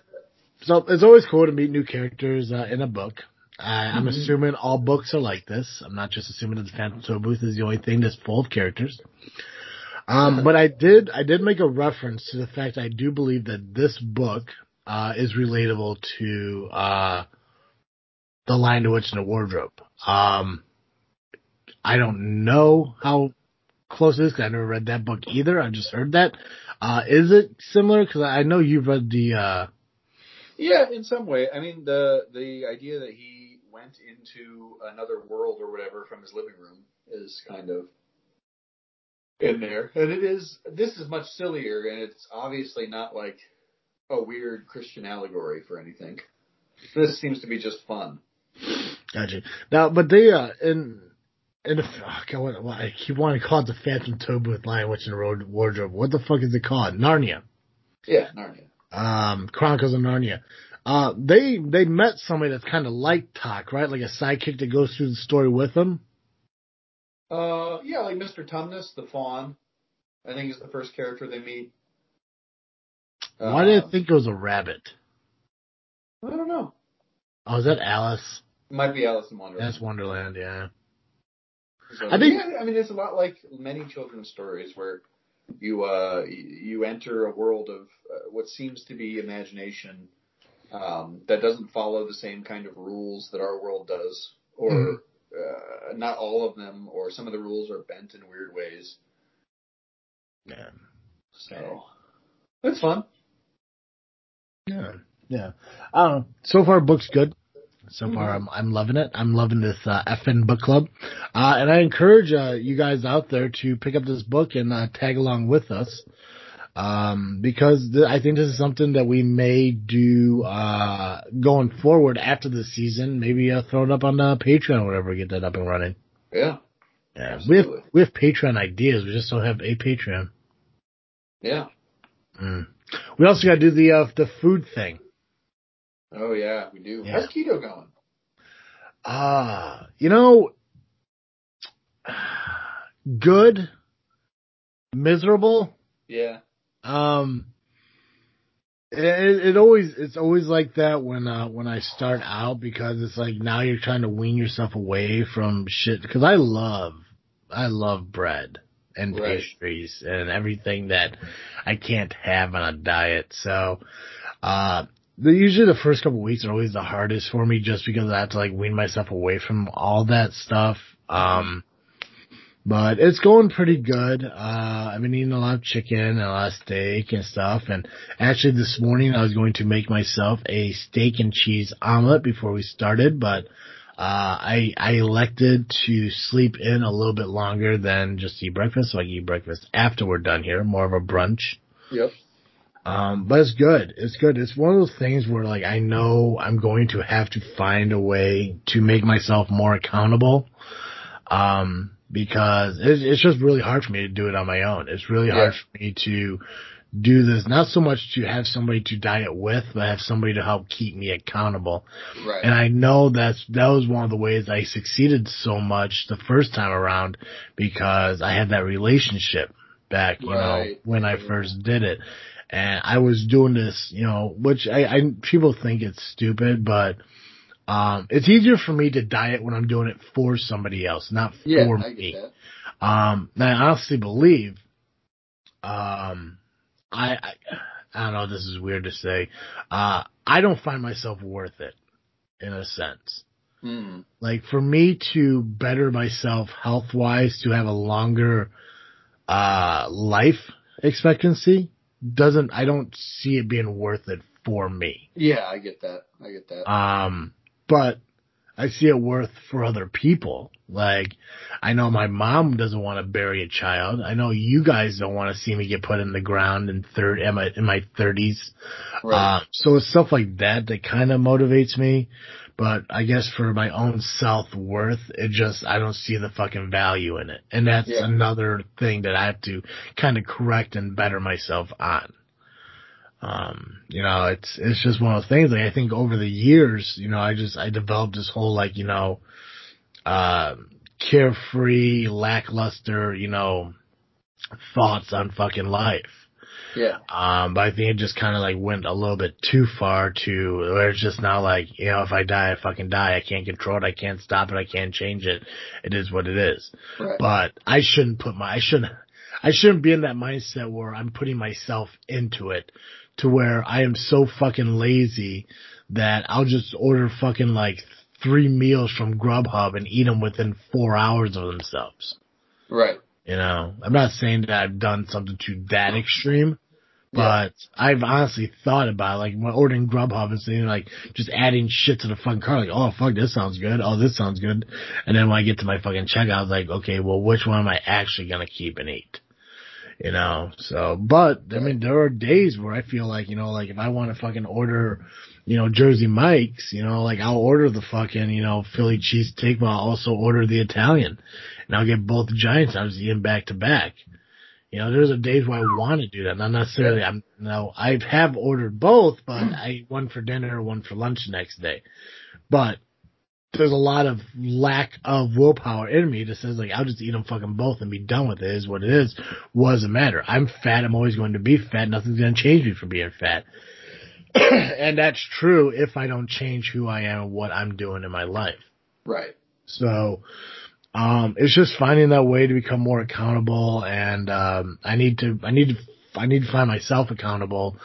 so it's always cool to meet new characters uh, in a book. I, I'm assuming all books are like this. I'm not just assuming that the Phantom Tollbooth is the only thing that's full of characters. Um, but I did, I did make a reference to the fact I do believe that this book uh, is relatable to uh, the Lion, the Witch, and the Wardrobe. Um, I don't know how close it is 'cause I never read that book either. I just heard that. Uh, is it similar? Because I know you've read the. Uh, Yeah, in some way. I mean, the the idea that he went into another world or whatever from his living room is kind of in there, and it is. This is much sillier, and it's obviously not like a weird Christian allegory for anything. This seems to be just fun. Gotcha. Now, but they uh in in the God, what, what, I keep wanting to call it the Phantom Tollbooth Lion Witch in the Road Wardrobe. What the fuck is it called? Narnia. Yeah, Narnia. Um, Chronicles of Narnia. Uh, they they met somebody that's kind of like Tock, right? Like a sidekick that goes through the story with them. Uh, yeah, like Mr. Tumnus, the faun. I think is the first character they meet. Why did I Um, think it was a rabbit? I don't know. Oh, is that Alice? It might be Alice in Wonderland. That's Wonderland. Yeah. I think- yeah, I mean, it's a lot like many children's stories where you uh, you enter a world of uh, what seems to be imagination um, that doesn't follow the same kind of rules that our world does, or Mhm. uh, not all of them, or some of the rules are bent in weird ways. Yeah. So it's fun. Yeah. Yeah. I don't know. So far, book's good. So far, Mhm. I'm I'm loving it. I'm loving this uh, FN book club, uh, and I encourage uh, you guys out there to pick up this book and uh, tag along with us. Um, because th- I think this is something that we may do, uh, going forward after the season. Maybe, uh, throw it up on the Patreon or whatever, get that up and running. Yeah. Yeah. We have, we have Patreon ideas. We just don't have a Patreon. Yeah. Mm. We also got to do the, uh, the food thing. Oh yeah, we do. Yeah. How's keto going? Ah, you know, good, miserable. Yeah. Um, it, it always it's always like that when uh when I start out because it's like now you're trying to wean yourself away from shit because I love I love bread and Right. pastries and everything that I can't have on a diet. So, uh, the, usually the first couple weeks are always the hardest for me just because I have to like wean myself away from all that stuff. Um, but it's going pretty good. Uh, I've been eating a lot of chicken and a lot of steak and stuff. And actually this morning I was going to make myself a steak and cheese omelet before we started, but uh, I, I elected to sleep in a little bit longer than just eat breakfast. So I eat breakfast after we're done here, more of a brunch. Yep. Um, but it's good. It's good. It's one of those things where like I know I'm going to have to find a way to make myself more accountable. Um, because it's, it's just really hard for me to do it on my own. It's really hard for me to do this, not so much to have somebody to diet with, but have somebody to help keep me accountable. Right. And I know that's, that was one of the ways I succeeded so much the first time around because I had that relationship back, you know, when I first did it. And I was doing this, you know, which I, I people think it's stupid, but um, it's easier for me to diet when I'm doing it for somebody else, not yeah, for me. Um, and I honestly believe, um, I, I, I don't know, this is weird to say. Uh, I don't find myself worth it in a sense. Hmm. Like for me to better myself health wise, to have a longer, uh, life expectancy doesn't, I don't see it being worth it for me. Yeah, I get that. I get that. Um, but I see it worth for other people. Like, I know my mom doesn't want to bury a child. I know you guys don't want to see me get put in the ground in third, in my, in my thirties. right. Uh, so it's stuff like that that kind of motivates me. But I guess for my own self worth, it just, I don't see the fucking value in it. And that's Yeah. another thing that I have to kind of correct and better myself on. Um, you know, it's, it's just one of those things. Like I think over the years, you know, I just, I developed this whole like, you know, uh, carefree, lackluster, you know, thoughts on fucking life. Yeah. Um, but I think it just kind of like went a little bit too far to where it's just now like, you know, if I die, I fucking die. I can't control it. I can't stop it. I can't change it. It is what it is. Right. But I shouldn't put my, I shouldn't, I shouldn't be in that mindset where I'm putting myself into it to where I am so fucking lazy that I'll just order fucking like three meals from Grubhub and eat them within four hours of themselves. right. You know, I'm not saying that I've done something to that extreme, Yeah. but I've honestly thought about it, like when ordering Grubhub and saying like just adding shit to the fucking car, like, oh fuck, this sounds good. Oh, this sounds good. And then when I get to my fucking checkout, I was like, okay, well, which one am I actually gonna keep and eat? You know, so, but I mean, there are days where I feel like, you know, like if I want to fucking order, you know, Jersey Mike's, you know, like I'll order the fucking, you know, Philly cheesesteak, but I'll also order the Italian and I'll get both giants. I was eating back to back. You know, there's a days where I want to do that. Not necessarily. I'm no. I have ordered both, but mm. I eat one for dinner, one for lunch the next day. But there's a lot of lack of willpower in me that says like I'll just eat them fucking both and be done with it. Is what it is. What does it matter? I'm fat. I'm always going to be fat. Nothing's going to change me from being fat. and that's true if I don't change who I am and what I'm doing in my life. Right. So, um, it's just finding that way to become more accountable and, um, I need to, I need to, I need to find myself accountable,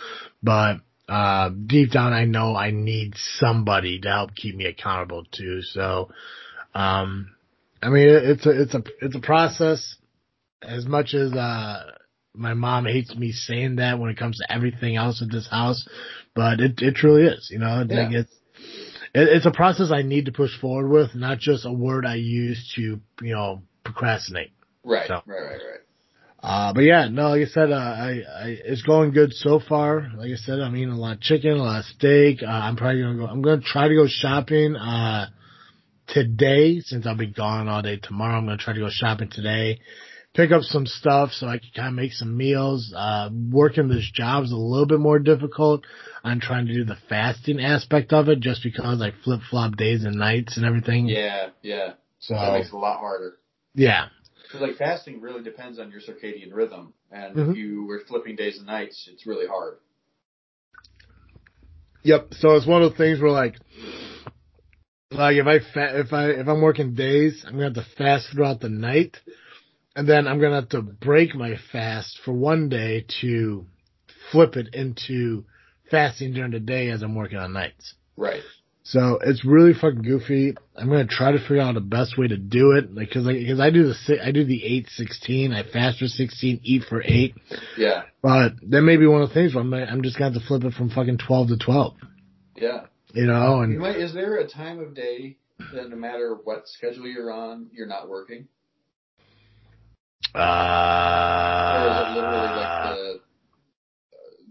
but, uh, deep down I know I need somebody to help keep me accountable too. So, um, I mean, it's a, it's a, it's a process as much as, uh, my mom hates me saying that when it comes to everything else at this house, but it, it truly is, you know, it's like Yeah. it's, it, it's a process I need to push forward with, not just a word I use to, you know, procrastinate. Right. So- Right. Right. Right. Uh, but yeah, no, like I said, uh, I, I, it's going good so far. Like I said, I'm eating a lot of chicken, a lot of steak. Uh, I'm probably gonna go, I'm gonna try to go shopping, uh, today since I'll be gone all day tomorrow. I'm gonna try to go shopping today, pick up some stuff so I can kind of make some meals. Uh, working this job is a little bit more difficult. I'm trying to do the fasting aspect of it just because I flip flop days and nights and everything. Yeah, yeah. So That makes it a lot harder. yeah, Because like fasting really depends on your circadian rhythm, and Mhm. if you were flipping days and nights, it's really hard. Yep. So it's one of those things where like, like if I fa- if I if I'm working days, I'm gonna have to fast throughout the night, and then I'm gonna have to break my fast for one day to flip it into fasting during the day as I'm working on nights. Right. So it's really fucking goofy. I'm gonna try to figure out the best way to do it, like because because I do the I do the eight sixteen. I fast for sixteen, eat for eight. Yeah. But that may be one of the things where I'm, I'm just gonna have to flip it from fucking twelve to twelve. Yeah. You know, You and might, is there a time of day that no matter what schedule you're on, you're not working? Or is it literally like uh, the,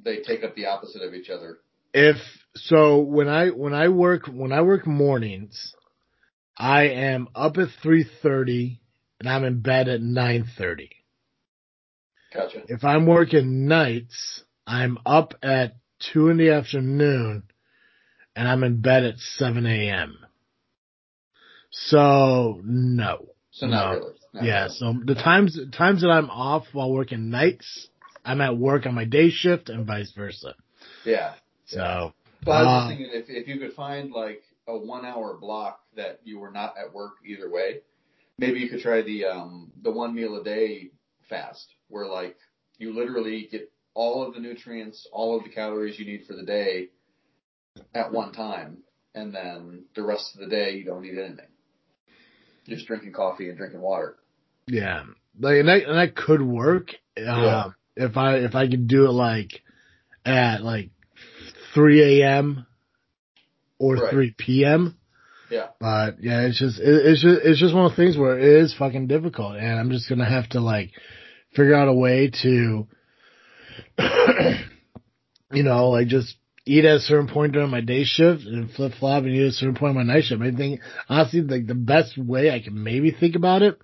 they take up the opposite of each other? if so, when I when I work when I work mornings, I am up at three thirty and I'm in bed at nine thirty. Gotcha. If I'm working nights, I'm up at two in the afternoon and I'm in bed at 7 a.m. So, no. So not No. really. Yeah, so the times, times that I'm off while working nights, I'm at work on my day shift and vice versa. Yeah. So, But I was Uh, just thinking if, if you could find like a one hour block that you were not at work either way, maybe you could try the um the one meal a day fast where like you literally get all of the nutrients, all of the calories you need for the day at one time and then the rest of the day you don't eat anything. Just drinking coffee and drinking water. Yeah. Like, and that, and that could work, uh, Yeah. if I, if I could do it like at like 3 a.m. or Right. 3 p.m. Yeah. But yeah, it's just it, it's just it's just one of the things where it is fucking difficult, and I'm just gonna have to like figure out a way to, you know, like just eat at a certain point during my day shift and flip flop and eat at a certain point on my night shift. I think honestly, like the best way I can maybe think about it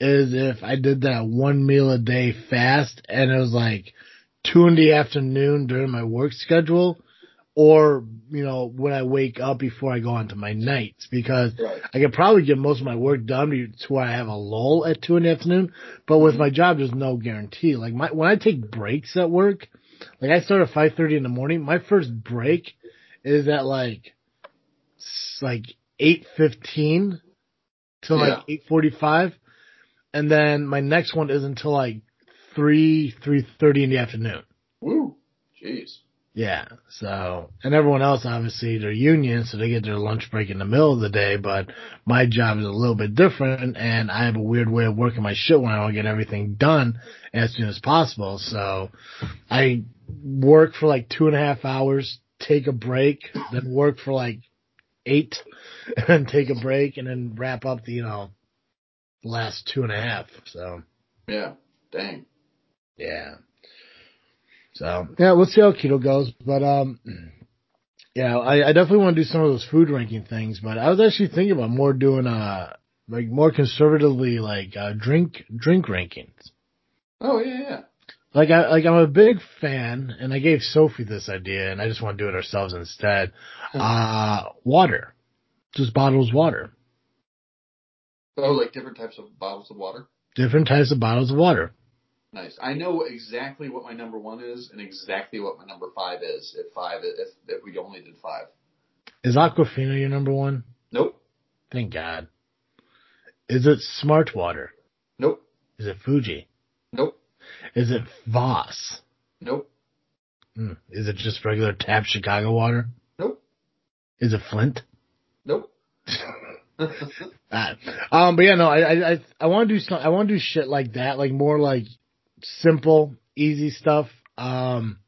is if I did that one meal a day fast, and it was like two in the afternoon during my work schedule or you know when I wake up before I go on to my nights because Right. I could probably get most of my work done to where I have a lull at two in the afternoon. But with mm-hmm. my job, there's no guarantee. Like my when I take breaks at work, like I start at five thirty in the morning. My first break is at like like eight fifteen to Yeah. like eight forty five, and then my next one is until like three three thirty in the afternoon. Woo. Jeez. Yeah. So, and everyone else obviously they're union, so they get their lunch break in the middle of the day. But my job is a little bit different, and I have a weird way of working my shit when I want to get everything done as soon as possible. So, I work for like two and a half hours, take a break, then work for like eight, and then take a break, and then wrap up the you know last two and a half. So. Yeah. Dang. Yeah. So yeah, we'll see how keto goes. But um, yeah, I, I definitely want to do some of those food ranking things. But I was actually thinking about more doing uh like more conservatively like uh, drink drink rankings. Oh yeah, yeah. Like I like I'm a big fan, and I gave Sophie this idea, and I just want to do it ourselves instead. Uh, water, just bottles of water, Oh, like different types of bottles of water. different types of bottles of water. Nice. I know exactly what my number one is and exactly what my number five is. If five, if if we only did five. Is Aquafina your number one? Nope. Thank God. Is it Smart Water? Nope. Is it Fuji? Nope. Is it Voss? Nope. Hmm. Is it just regular tap Chicago water? Nope. Is it Flint? Nope. Um, but yeah, no, I, I, I, I want to do some, I want to do shit like that, like more like simple, easy stuff. Um,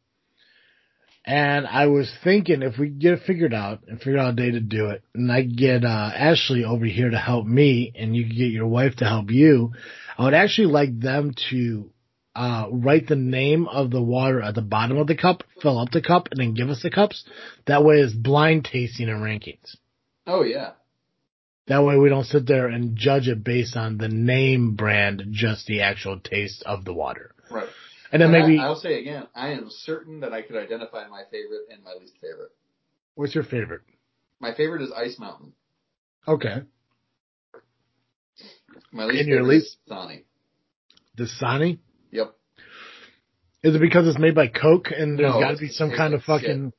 and I was thinking if we get it figured out and figure out a day to do it, and I get uh, Ashley over here to help me, and you get your wife to help you, I would actually like them to uh, write the name of the water at the bottom of the cup, fill up the cup, and then give us the cups. That way it's blind tasting and rankings. Oh yeah. That way we don't sit there and judge it based on the name brand, just the actual taste of the water. Right. And then And maybe, I, I'll say again, I am certain that I could identify my favorite and my least favorite. what's your favorite? My favorite is Ice Mountain. Okay. My least And your favorite least- is Sani. Dasani? Yep. Is it because it's made by Coke and there's No, gotta be some kind of fucking,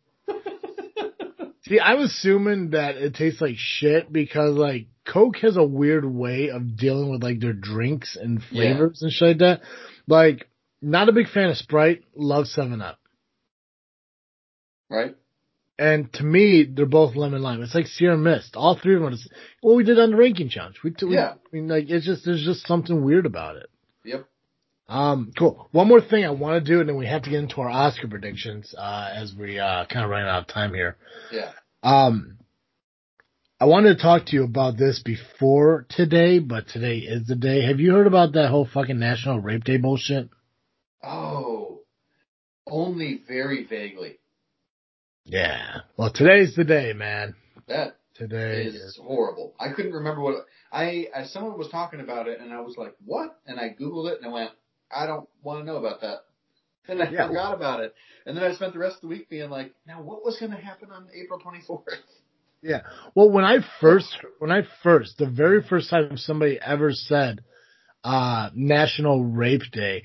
see, I'm assuming that it tastes like shit because like Coke has a weird way of dealing with like their drinks and Yeah. flavors and shit like that. Like, not a big fan of Sprite, love 7-Up. right? And to me, they're both lemon lime. It's like Sierra Mist. All three of them. Is, what we did on the ranking challenge. We, t- we Yeah. I mean, like it's just there's just something weird about it. Yep. Um, cool. One more thing I want to do, and then we have to get into our Oscar predictions uh, as we uh, kind of running out of time here. Yeah. Um, I wanted to talk to you about this before today, but today is the day. Have you heard about that whole fucking National Rape Day bullshit? Oh. Only very vaguely. Yeah. Well, today's the day, man. That Today is is. horrible. I couldn't remember what I, I someone was talking about it and I was like, "What?" And I googled it and I went, "I don't want to know about that." And I Yeah. forgot about it. And then I spent the rest of the week being like, "Now what was going to happen on April 24th?" Yeah. Well, when I first, when I first, the very first time somebody ever said, uh, National Rape Day,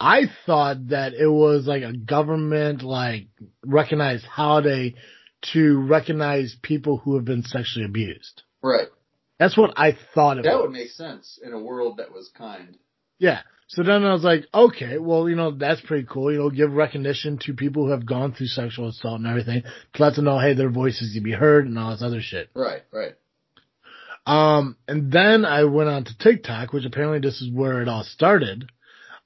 I thought that it was like a government, like, recognized holiday to recognize people who have been sexually abused. Right. That's what I thought of. That would make sense in a world that was kind. Yeah. So then I was like, okay, well, you know, that's pretty cool. You know, give recognition to people who have gone through sexual assault and everything to let them know, hey, their voices can be heard and all this other shit. Right, right. Um, and then I went on to TikTok, which apparently this is where it all started.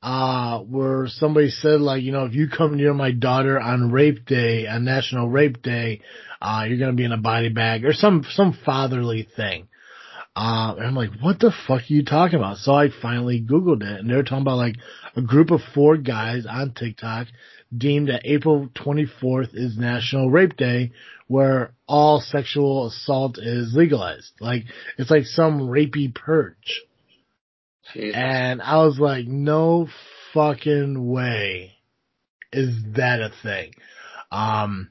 Uh, where somebody said like, you know, if you come near my daughter on rape day, on national rape day, uh, you're gonna be in a body bag or some, some fatherly thing. Uh, and I'm like, what the fuck are you talking about? So I finally Googled it and they were talking about like a group of four guys on TikTok deemed that April 24th is National Rape Day where all sexual assault is legalized. Like, it's like some rapey purge. Jesus. And I was like, no fucking way is that a thing. Um,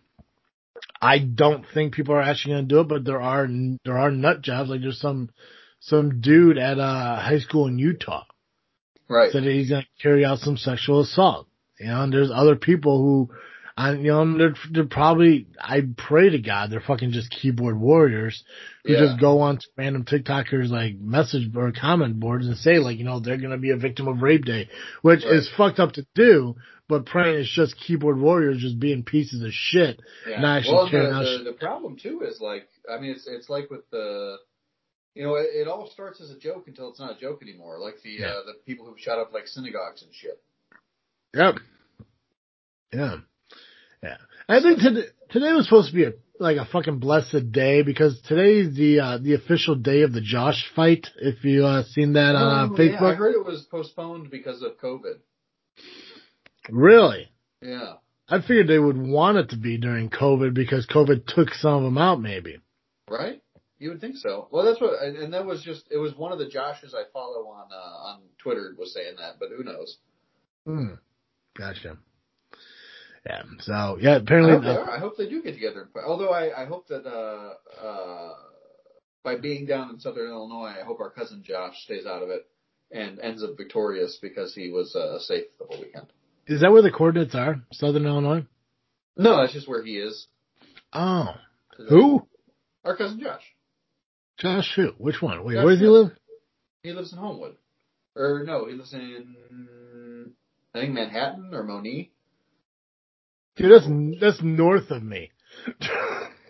I don't think people are actually going to do it, but there are, there are nut jobs. Like there's some, some dude at a high school in Utah right. said that he's going to carry out some sexual assault. You know, and there's other people who, I, you know, they're, they're probably, I pray to God, they're fucking just keyboard warriors who Yeah. just go on to random TikTokers like message or comment boards and say like, you know, they're going to be a victim of rape day, which Right. is fucked up to do, but praying it's just keyboard warriors just being pieces of shit. Yeah. Not actually well, carrying the, the, the problem too is like, I mean, it's it's like with the, you know, it, it all starts as a joke until it's not a joke anymore. Like the Yeah. uh, the people who shot up like synagogues and shit. Yep. Yeah. Yeah. I think today, today was supposed to be a, like a fucking blessed day because today is the, uh, the official day of the Josh fight. If you, uh, seen that on uh, Oh, yeah, I Facebook. heard it was postponed because of COVID. really? Yeah. I figured they would want it to be during COVID because COVID took some of them out maybe. Right. You would think so. Well, that's what, and, and that was just it was one of the Joshes I follow on uh, on Twitter was saying that, but who knows? Hmm. Gotcha. Yeah. So yeah, I apparently, hope, they uh. I hope they do get together. Although I, I hope that uh, uh, by being down in Southern Illinois, I hope our cousin Josh stays out of it and ends up victorious because he was uh, safe the whole weekend. is that where the coordinates are? Southern Illinois? No, that's just where he is. Oh. Who? Our cousin Josh. Josh who? Which one? Wait, Josh where does he live? He lives in Homewood, or no, he lives in I think Manhattan or Monique. Dude, that's, that's north of me.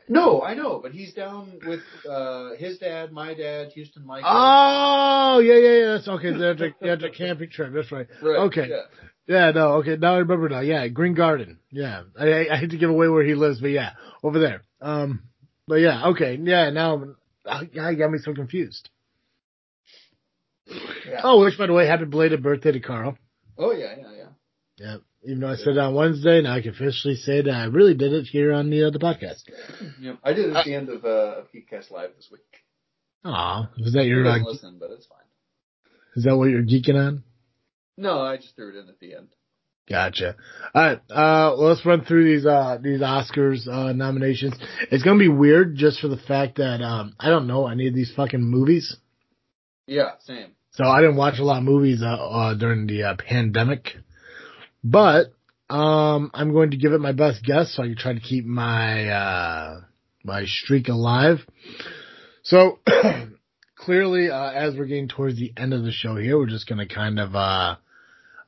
No, I know, but he's down with uh his dad, my dad, Houston Mike. Oh, yeah, yeah, yeah. That's okay. That's a, that's a camping trip. That's right. right. okay. Yeah. Yeah, no, okay. Now I remember now. Yeah, Green Garden. Yeah. I, I, I hate to give away where he lives, but yeah, over there. Um, but yeah, okay. Yeah, now, uh, yeah, you got me so confused. yeah. Oh, which by the way, happy belated birthday to Carl. Oh yeah, yeah, yeah. Yep. Even though I said it on Wednesday, now I can officially say that I really did it here on the uh, the podcast. Yep. I did it at the end of uh, of Geekcast Live this week. Aw, was that your? Uh, doesn't listen, but it's fine. is that what you're geeking on? No, I just threw it in at the end. Gotcha. All right. Uh, well, let's run through these uh these Oscars uh nominations. It's gonna be weird just for the fact that um I don't know any of these fucking movies, Yeah, same. so I didn't watch a lot of movies uh, uh during the uh, pandemic. But um I'm going to give it my best guess so I can try to keep my uh my streak alive. So clearly, uh, as we're getting towards the end of the show here, we're just gonna kind of uh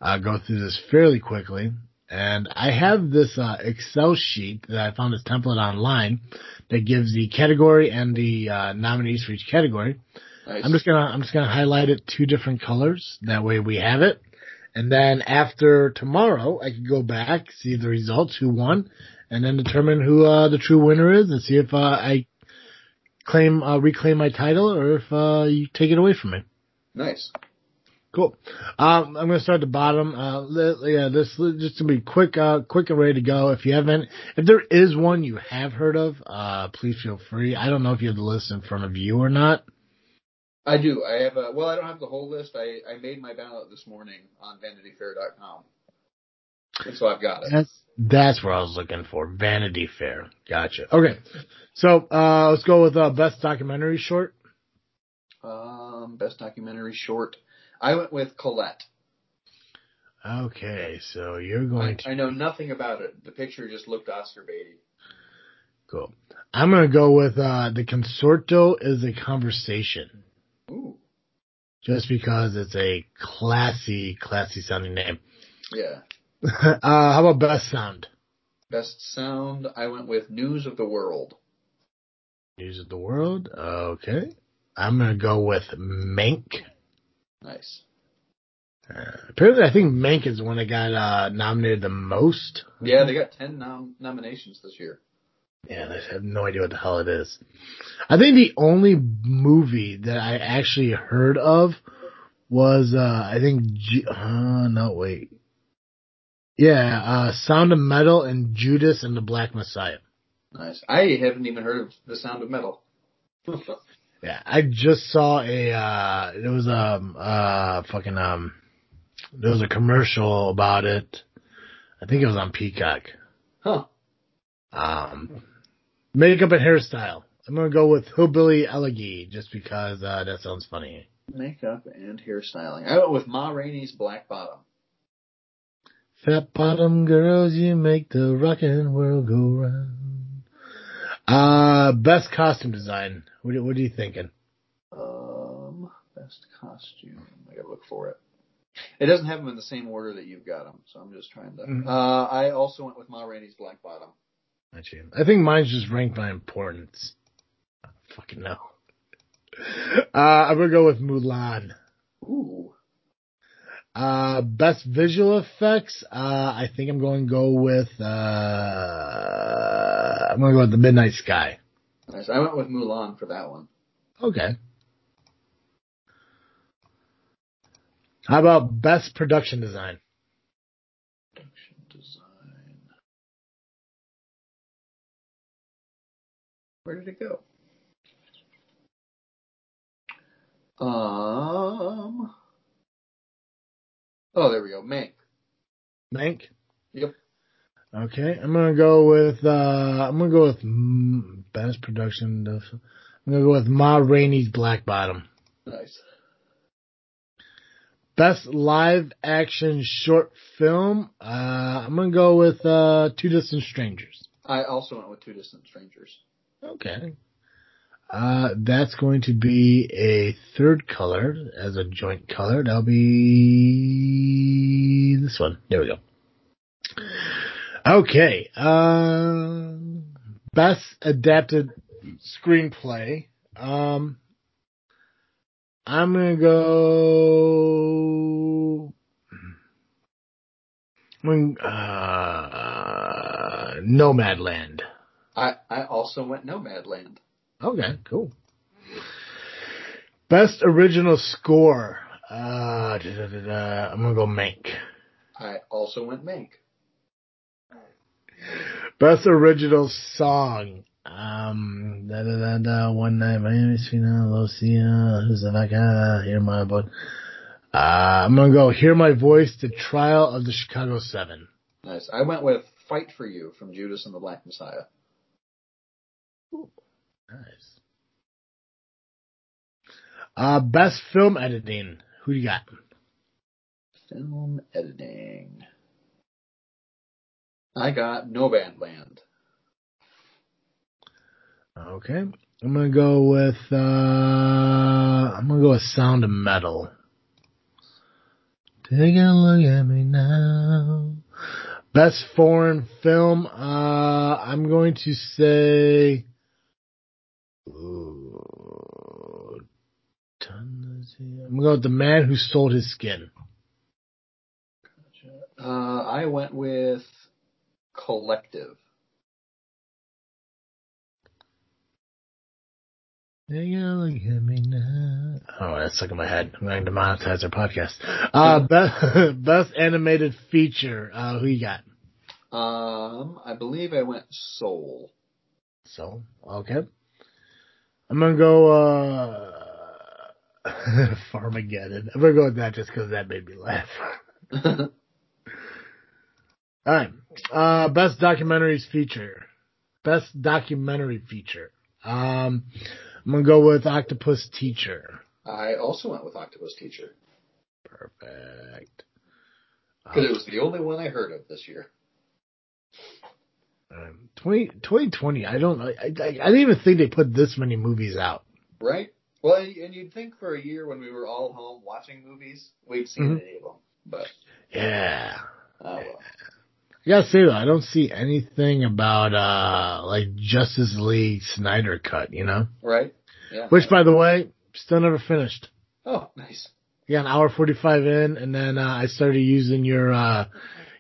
uh, go through this fairly quickly. And I have this uh, Excel sheet that I found this template online that gives the category and the uh, nominees for each category. Nice. I'm just gonna I'm just gonna highlight it two different colors. That way we have it. And then after tomorrow, I can go back, see the results, who won, and then determine who uh, the true winner is, and see if uh, I claim uh, reclaim my title or if uh, you take it away from me. nice. Cool. Um, I'm going to start at the bottom. Uh, yeah, this just to be quick, uh, quick and ready to go. If you haven't, if there is one you have heard of, uh, please feel free. I don't know if you have the list in front of you or not. I do. I have a well. I don't have the whole list. I I made my ballot this morning on VanityFair.com, and so I've got it. That's that's where I was looking for. Vanity Fair. Gotcha. Okay. So uh, let's go with uh, best documentary short. Um, best documentary short. I went with Colette. Okay, so you're I, going to I know nothing about it. The picture just looked Oscar baity. cool. I'm going to go with uh, the Concerto is a conversation. Ooh, just because it's a classy, classy sounding name. yeah. uh, how about best sound? Best sound. I went with News of the World. News of the world. Okay. I'm gonna go with Mank. Nice. Uh, apparently, I think Mank is the one that got uh, nominated the most. Yeah, they got ten nom- nominations this year. Yeah, I have no idea what the hell it is. I think the only movie that I actually heard of was, uh, I think, Ju- uh, no, wait. Yeah, uh, Sound of Metal and Judas and the Black Messiah. Nice. I haven't even heard of The Sound of Metal. Yeah, I just saw a, uh, there was a, uh, fucking, um, there was a commercial about it. I think it was on Peacock. huh. Um, makeup and hairstyle. I'm gonna go with Hillbilly Elegy just because, uh, that sounds funny. Makeup and hairstyling. I went with Ma Rainey's Black Bottom. Fat bottom girls, you make the rockin' world go round. Uh, best costume design. What, what are you thinking? Um, best costume. I gotta look for it. It doesn't have them in the same order that you've got them, so I'm just trying to. Mhm. Uh, I also went with Ma Rainey's Black Bottom. Actually, I think mine's just ranked by importance. I fucking no. Uh, I'm gonna go with Mulan. Ooh. Uh, best visual effects. Uh, I think I'm going to go with. Uh, I'm going to go with the Midnight Sky. Nice. I went with Mulan for that one. Okay. How about best production design? Where did it go? Um. Oh, there we go. Mank. Mank. Yep. Okay, I'm gonna go with. uh I'm gonna go with mm, best production. def- I'm gonna go with Ma Rainey's Black Bottom. Nice. Best live action short film. Uh I'm gonna go with uh Two Distant Strangers. I also went with Two Distant Strangers. Okay. Uh, that's going to be a third color as a joint color. That'll be this one. There we go. Okay. Um, best adapted screenplay. Um, I'm gonna go. I'm gonna, uh, Nomadland. I, I also went Nomadland. Okay, cool. Best original score. Uh, da, da, da. I'm gonna go Mank. I also went Mank. Best original song. Um, da da da da. One night, Miami, Fina, Lucia. Who's the? Ah, Hear my voice. Uh, I'm gonna go. Hear my voice. The trial of the Chicago Seven. Nice. I went with Fight for You from Judas and the Black Messiah. Nice. Uh, best film editing. Who do you got? Film editing. I got Nomadland. Okay. I'm gonna go with uh I'm gonna go with Sound of Metal. Take a look at me now. Best foreign film, uh I'm going to say Ooh, I'm gonna go with the man who sold his skin. Uh, I went with Collective. Take a look at me now. Oh, that's stuck in my head. I'm going to monetize our podcast. Uh, best, best animated feature. Uh, who you got? Um, I believe I went Soul. So, okay. I'm gonna go, uh, Farmageddon. I'm gonna go with that just cause that made me laugh. Alright. Uh, best documentaries feature. Best documentary feature. Um, I'm gonna go with Octopus Teacher. I also went with Octopus Teacher Perfect. because it was the only one I heard of this year. Um, 20, 2020, I don't, I, I, I didn't even think they put this many movies out. Right? Well, and you'd think for a year when we were all home watching movies, we'd seen Mhm. any of them. But, Yeah. oh well. I gotta say though, I don't see anything about, uh, like Justice League Snyder cut, you know? Right? Yeah. Which by the way, still never finished. oh, nice. Yeah, an hour 45 in, and then, uh, I started using your, uh,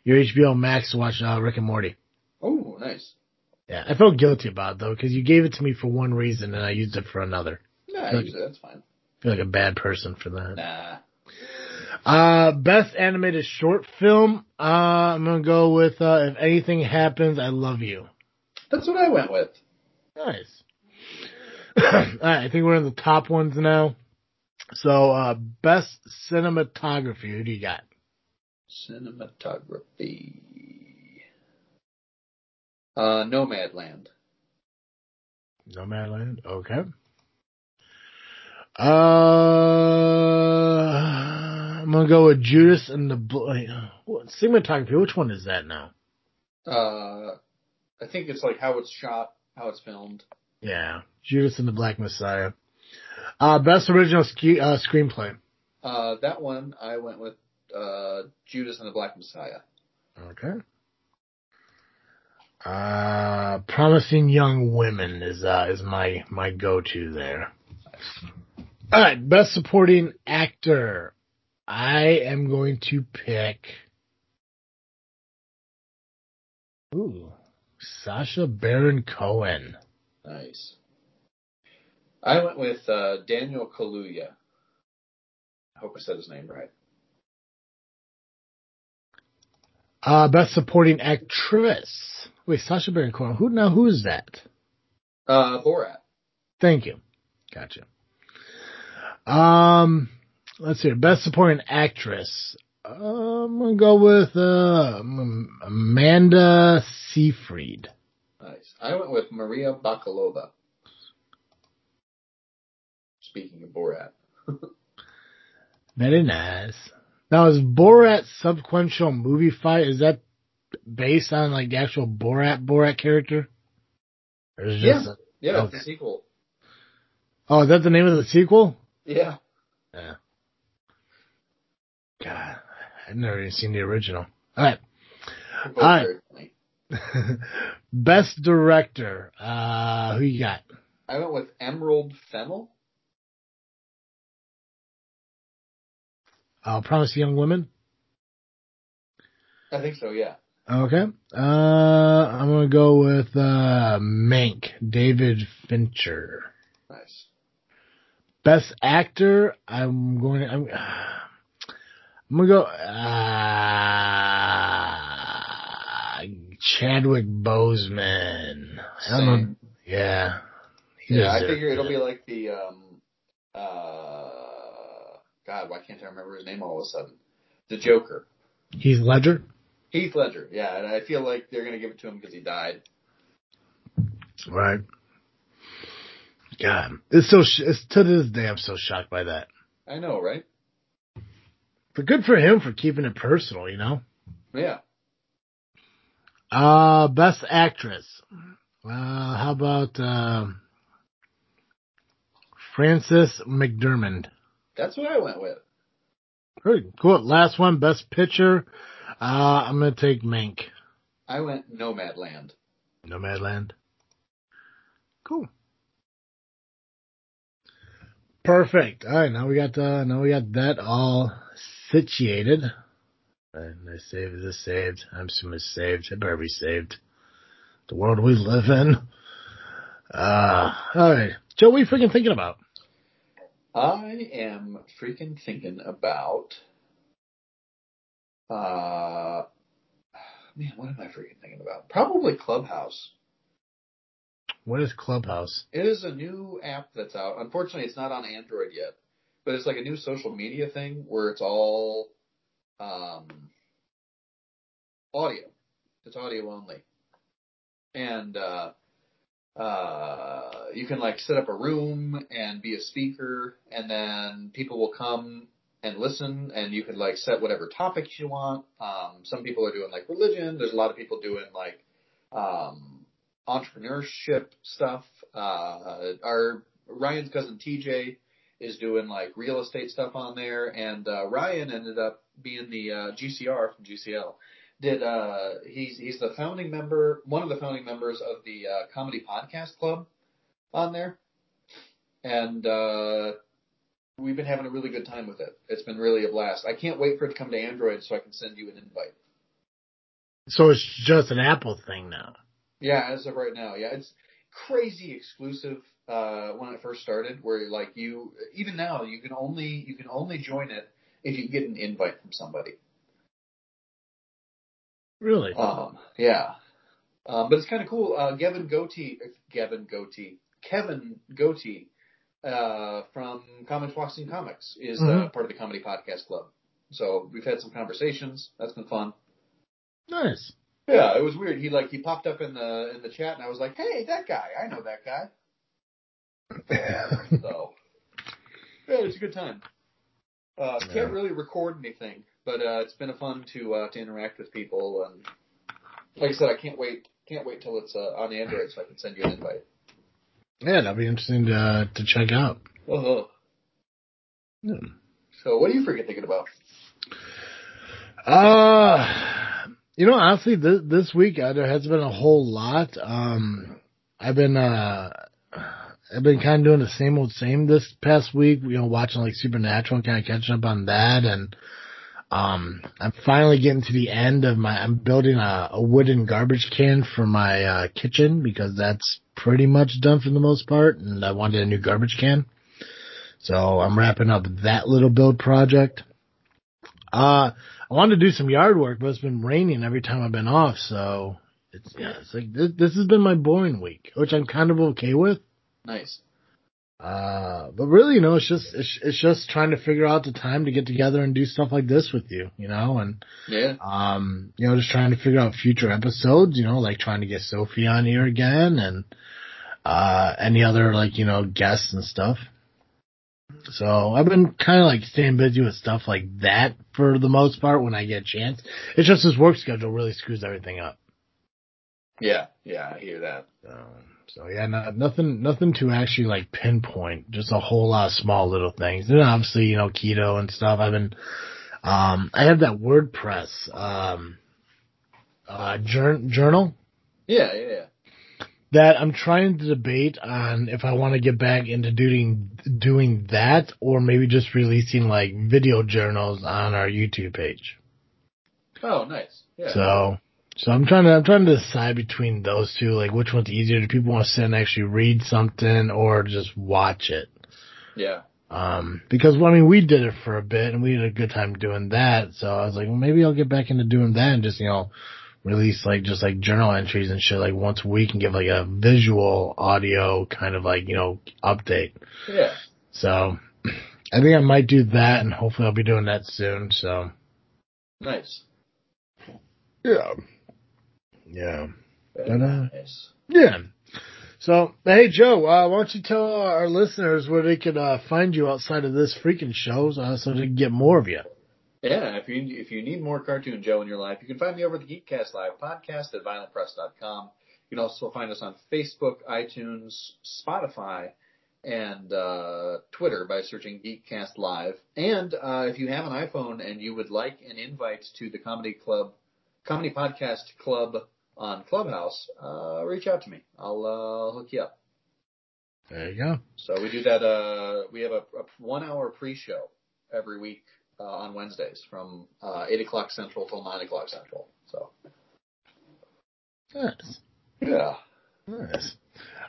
your HBO Max to watch, uh, Rick and Morty. Oh, nice. Yeah, I felt guilty about it though, cause you gave it to me for one reason and I used it for another. Nah, usually that's fine. I feel like a bad person for that. Nah. Uh, best animated short film. Uh, I'm gonna go with, uh, If Anything Happens, I Love You. That's what I went with. Nice. Alright, I think we're in the top ones now. So, uh, best cinematography. Who do you got? Cinematography. Uh, Nomadland. Nomadland. Okay. Uh, I'm gonna go with Judas and the Bl- wait, what, cinematography. Which one is that now? Uh, I think it's like how it's shot, how it's filmed. Yeah, Judas and the Black Messiah. Uh, best original ski, uh, screenplay. Uh, that one I went with uh, Judas and the Black Messiah. Okay. Uh, promising young women is uh is my my go to there. All right, best supporting actor. I am going to pick. Ooh, Sacha Baron Cohen. Nice. I went with uh, Daniel Kaluuya. I hope I said his name right. Uh, best supporting actress. Wait, Sacha Baron Cohen. Who now? Who is that? Uh, Borat. Thank you. Gotcha. Um, let's see. Best supporting actress. Uh, I'm gonna go with uh, Amanda Seyfried. Nice. I went with Maria Bakalova. Speaking of Borat. Very nice. Now, is Borat subsequential movie fight? Is that based on like the actual Borat Borat character? Or is it just a- Yeah, it's a sequel. oh, is that the name of the sequel? Yeah. Yeah. God, I've never even seen the original. All right. All right. Best director. Uh, who you got? I went with Emerald Fennell. Uh, Promise Young Women. I think so, yeah. Okay. Uh, I'm gonna go with, uh, Mank, David Fincher. Nice. Best actor. I'm going to, I'm, I'm gonna go, uh, Chadwick Boseman. Same. Yeah. Yeah, I figure it'll be like the um uh God, why can't I remember his name all of a sudden? The Joker. Heath Ledger. Heath Ledger, yeah, and I feel like they're gonna give it to him because he died. Right. God, it's so. Sh- it's to this day, I'm so shocked by that. I know, right? But good for him for keeping it personal, you know. Yeah. Uh, best actress. Uh, how about uh, Frances McDermott? That's what I went with. Very cool. Last one, best picture. Uh, I'm gonna take Mink. I went Nomadland. Nomadland. Cool. Perfect. All right, now we got uh, now we got that all situated. And I saved. Is this saved? I'm assuming it's saved. It better be saved. The world we live in. Uh, all right, Joe. What are you freaking thinking about? I am freaking thinking about uh man, what am I freaking thinking about? Probably Clubhouse. What is Clubhouse? It is a new app that's out. Unfortunately, it's not on Android yet, but it's like a new social media thing where it's all um, audio. It's audio only, and uh, uh, you can like set up a room and be a speaker, and then people will come and listen, and you can like set whatever topics you want. Um, some people are doing like religion. There's a lot of people doing like um, entrepreneurship stuff. Uh, our Ryan's cousin TJ is doing like real estate stuff on there, and uh, Ryan ended up being the uh, GCR from GCL. Did uh, he's he's the founding member, one of the founding members of the uh, Comedy Podcast Club on there, and uh, we've been having a really good time with it. It's been really a blast. I can't wait for it to come to Android so I can send you an invite. So it's just an Apple thing now. Yeah, as of right now, yeah, it's crazy exclusive. Uh, when it first started, where like you, even now, you can only you can only join it if you get an invite from somebody. Really? Um, yeah, um, but it's kind of cool. Uh, Gavin Goatee, Gavin Goatee, Kevin Goatee, uh, from Comics and Comics is uh, Mhm. part of the Comedy Podcast Club. So we've had some conversations. That's been fun. nice. Yeah, it was weird. He like he popped up in the in the chat, and I was like, "Hey, that guy! I know that guy." So, yeah, it's a good time. Uh, Yeah. can't really record anything, but uh, it's been a fun to uh, to interact with people, and like I said, I can't wait can't wait till it's uh, on Android so I can send you an invite. Yeah, that'd be interesting to uh, to check out. Uh-huh. Yeah. So, what are you freaking thinking about? Uh, you know, honestly, this, this week uh, there has been a whole lot. Um, I've been, uh, I've been kind of doing the same old same this past week, you know, watching like Supernatural and kind of catching up on that. And, um, I'm finally getting to the end of my, I'm building a, a wooden garbage can for my, uh, kitchen because that's pretty much done for the most part. And I wanted a new garbage can. So I'm wrapping up that little build project. Uh, I wanted to do some yard work, but it's been raining every time I've been off, so it's yeah, it's like this, this has been my boring week, which I'm kind of okay with. Nice. Uh, but really, you know, it's just it's, it's just trying to figure out the time to get together and do stuff like this with you, you know, and Yeah. um, you know, just trying to figure out future episodes, you know, like trying to get Sophie on here again and uh any other like, you know, guests and stuff. So I've been kind of like staying busy with stuff like that for the most part when I get a chance. It's just this work schedule really screws everything up. Yeah. Yeah. I hear that. So, so yeah, no, nothing, nothing to actually like pinpoint. Just a whole lot of small little things. And obviously, you know, keto and stuff. I've been, um, I have that WordPress, um, uh, jour- journal Yeah. Yeah. Yeah. that I'm trying to debate on if I want to get back into doing doing that or maybe just releasing like video journals on our YouTube page. Oh, nice. Yeah. So so I'm trying to I'm trying to decide between those two, like which one's easier. Do people want to sit and actually read something or just watch it? yeah. Um, because well, I mean, we did it for a bit and we had a good time doing that. So I was like, well, maybe I'll get back into doing that and just you know release like just like journal entries and shit like once a week and give like a visual audio kind of like, you know, update. Yeah. So I think I might do that and hopefully I'll be doing that soon. So Nice. yeah. Yeah. But, uh, nice. Yeah. So, hey Joe, uh, why don't you tell our listeners where they can uh, find you outside of this freaking show uh, so they can get more of you? Yeah, if you if you need more Cartoon Joe in your life, you can find me over at the Geekcast Live podcast at violentpress.com. You can also find us on Facebook, iTunes, Spotify, and uh, Twitter by searching Geekcast Live. And uh, if you have an iPhone and you would like an invite to the Comedy Club, Comedy Podcast Club on Clubhouse, uh, reach out to me. I'll uh, hook you up. There you go. So we do that. Uh, we have a, a one-hour pre-show every week uh, on Wednesdays from uh, eight o'clock central till nine o'clock central. So Nice. yeah, Nice.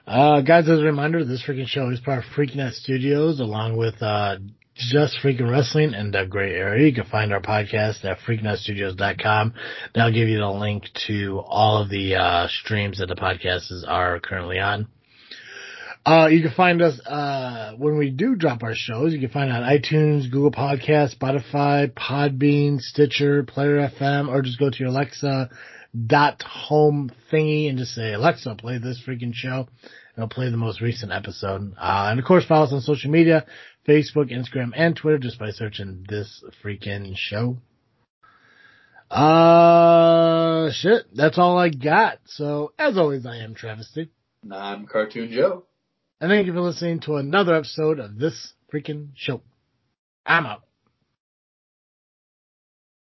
Uh, guys, as a reminder, this freaking show is part of Freaking Studios along with, uh, just freaking wrestling and the gray area. You can find our podcast at freakinutstudios.com. That'll give you the link to all of the, uh, streams that the podcasts are currently on. Uh, you can find us, uh, when we do drop our shows, you can find on iTunes, Google Podcasts, Spotify, Podbean, Stitcher, Player FM, or just go to your Alexa dot home thingy and just say, Alexa, play this freaking show. It'll play the most recent episode. Uh, and of course, follow us on social media, Facebook, Instagram, and Twitter just by searching this freaking show. Uh, shit. That's all I got. So, as always, I am Travesty. I'm Cartoon Joe. And thank you for listening to another episode of this freaking show. I'm out.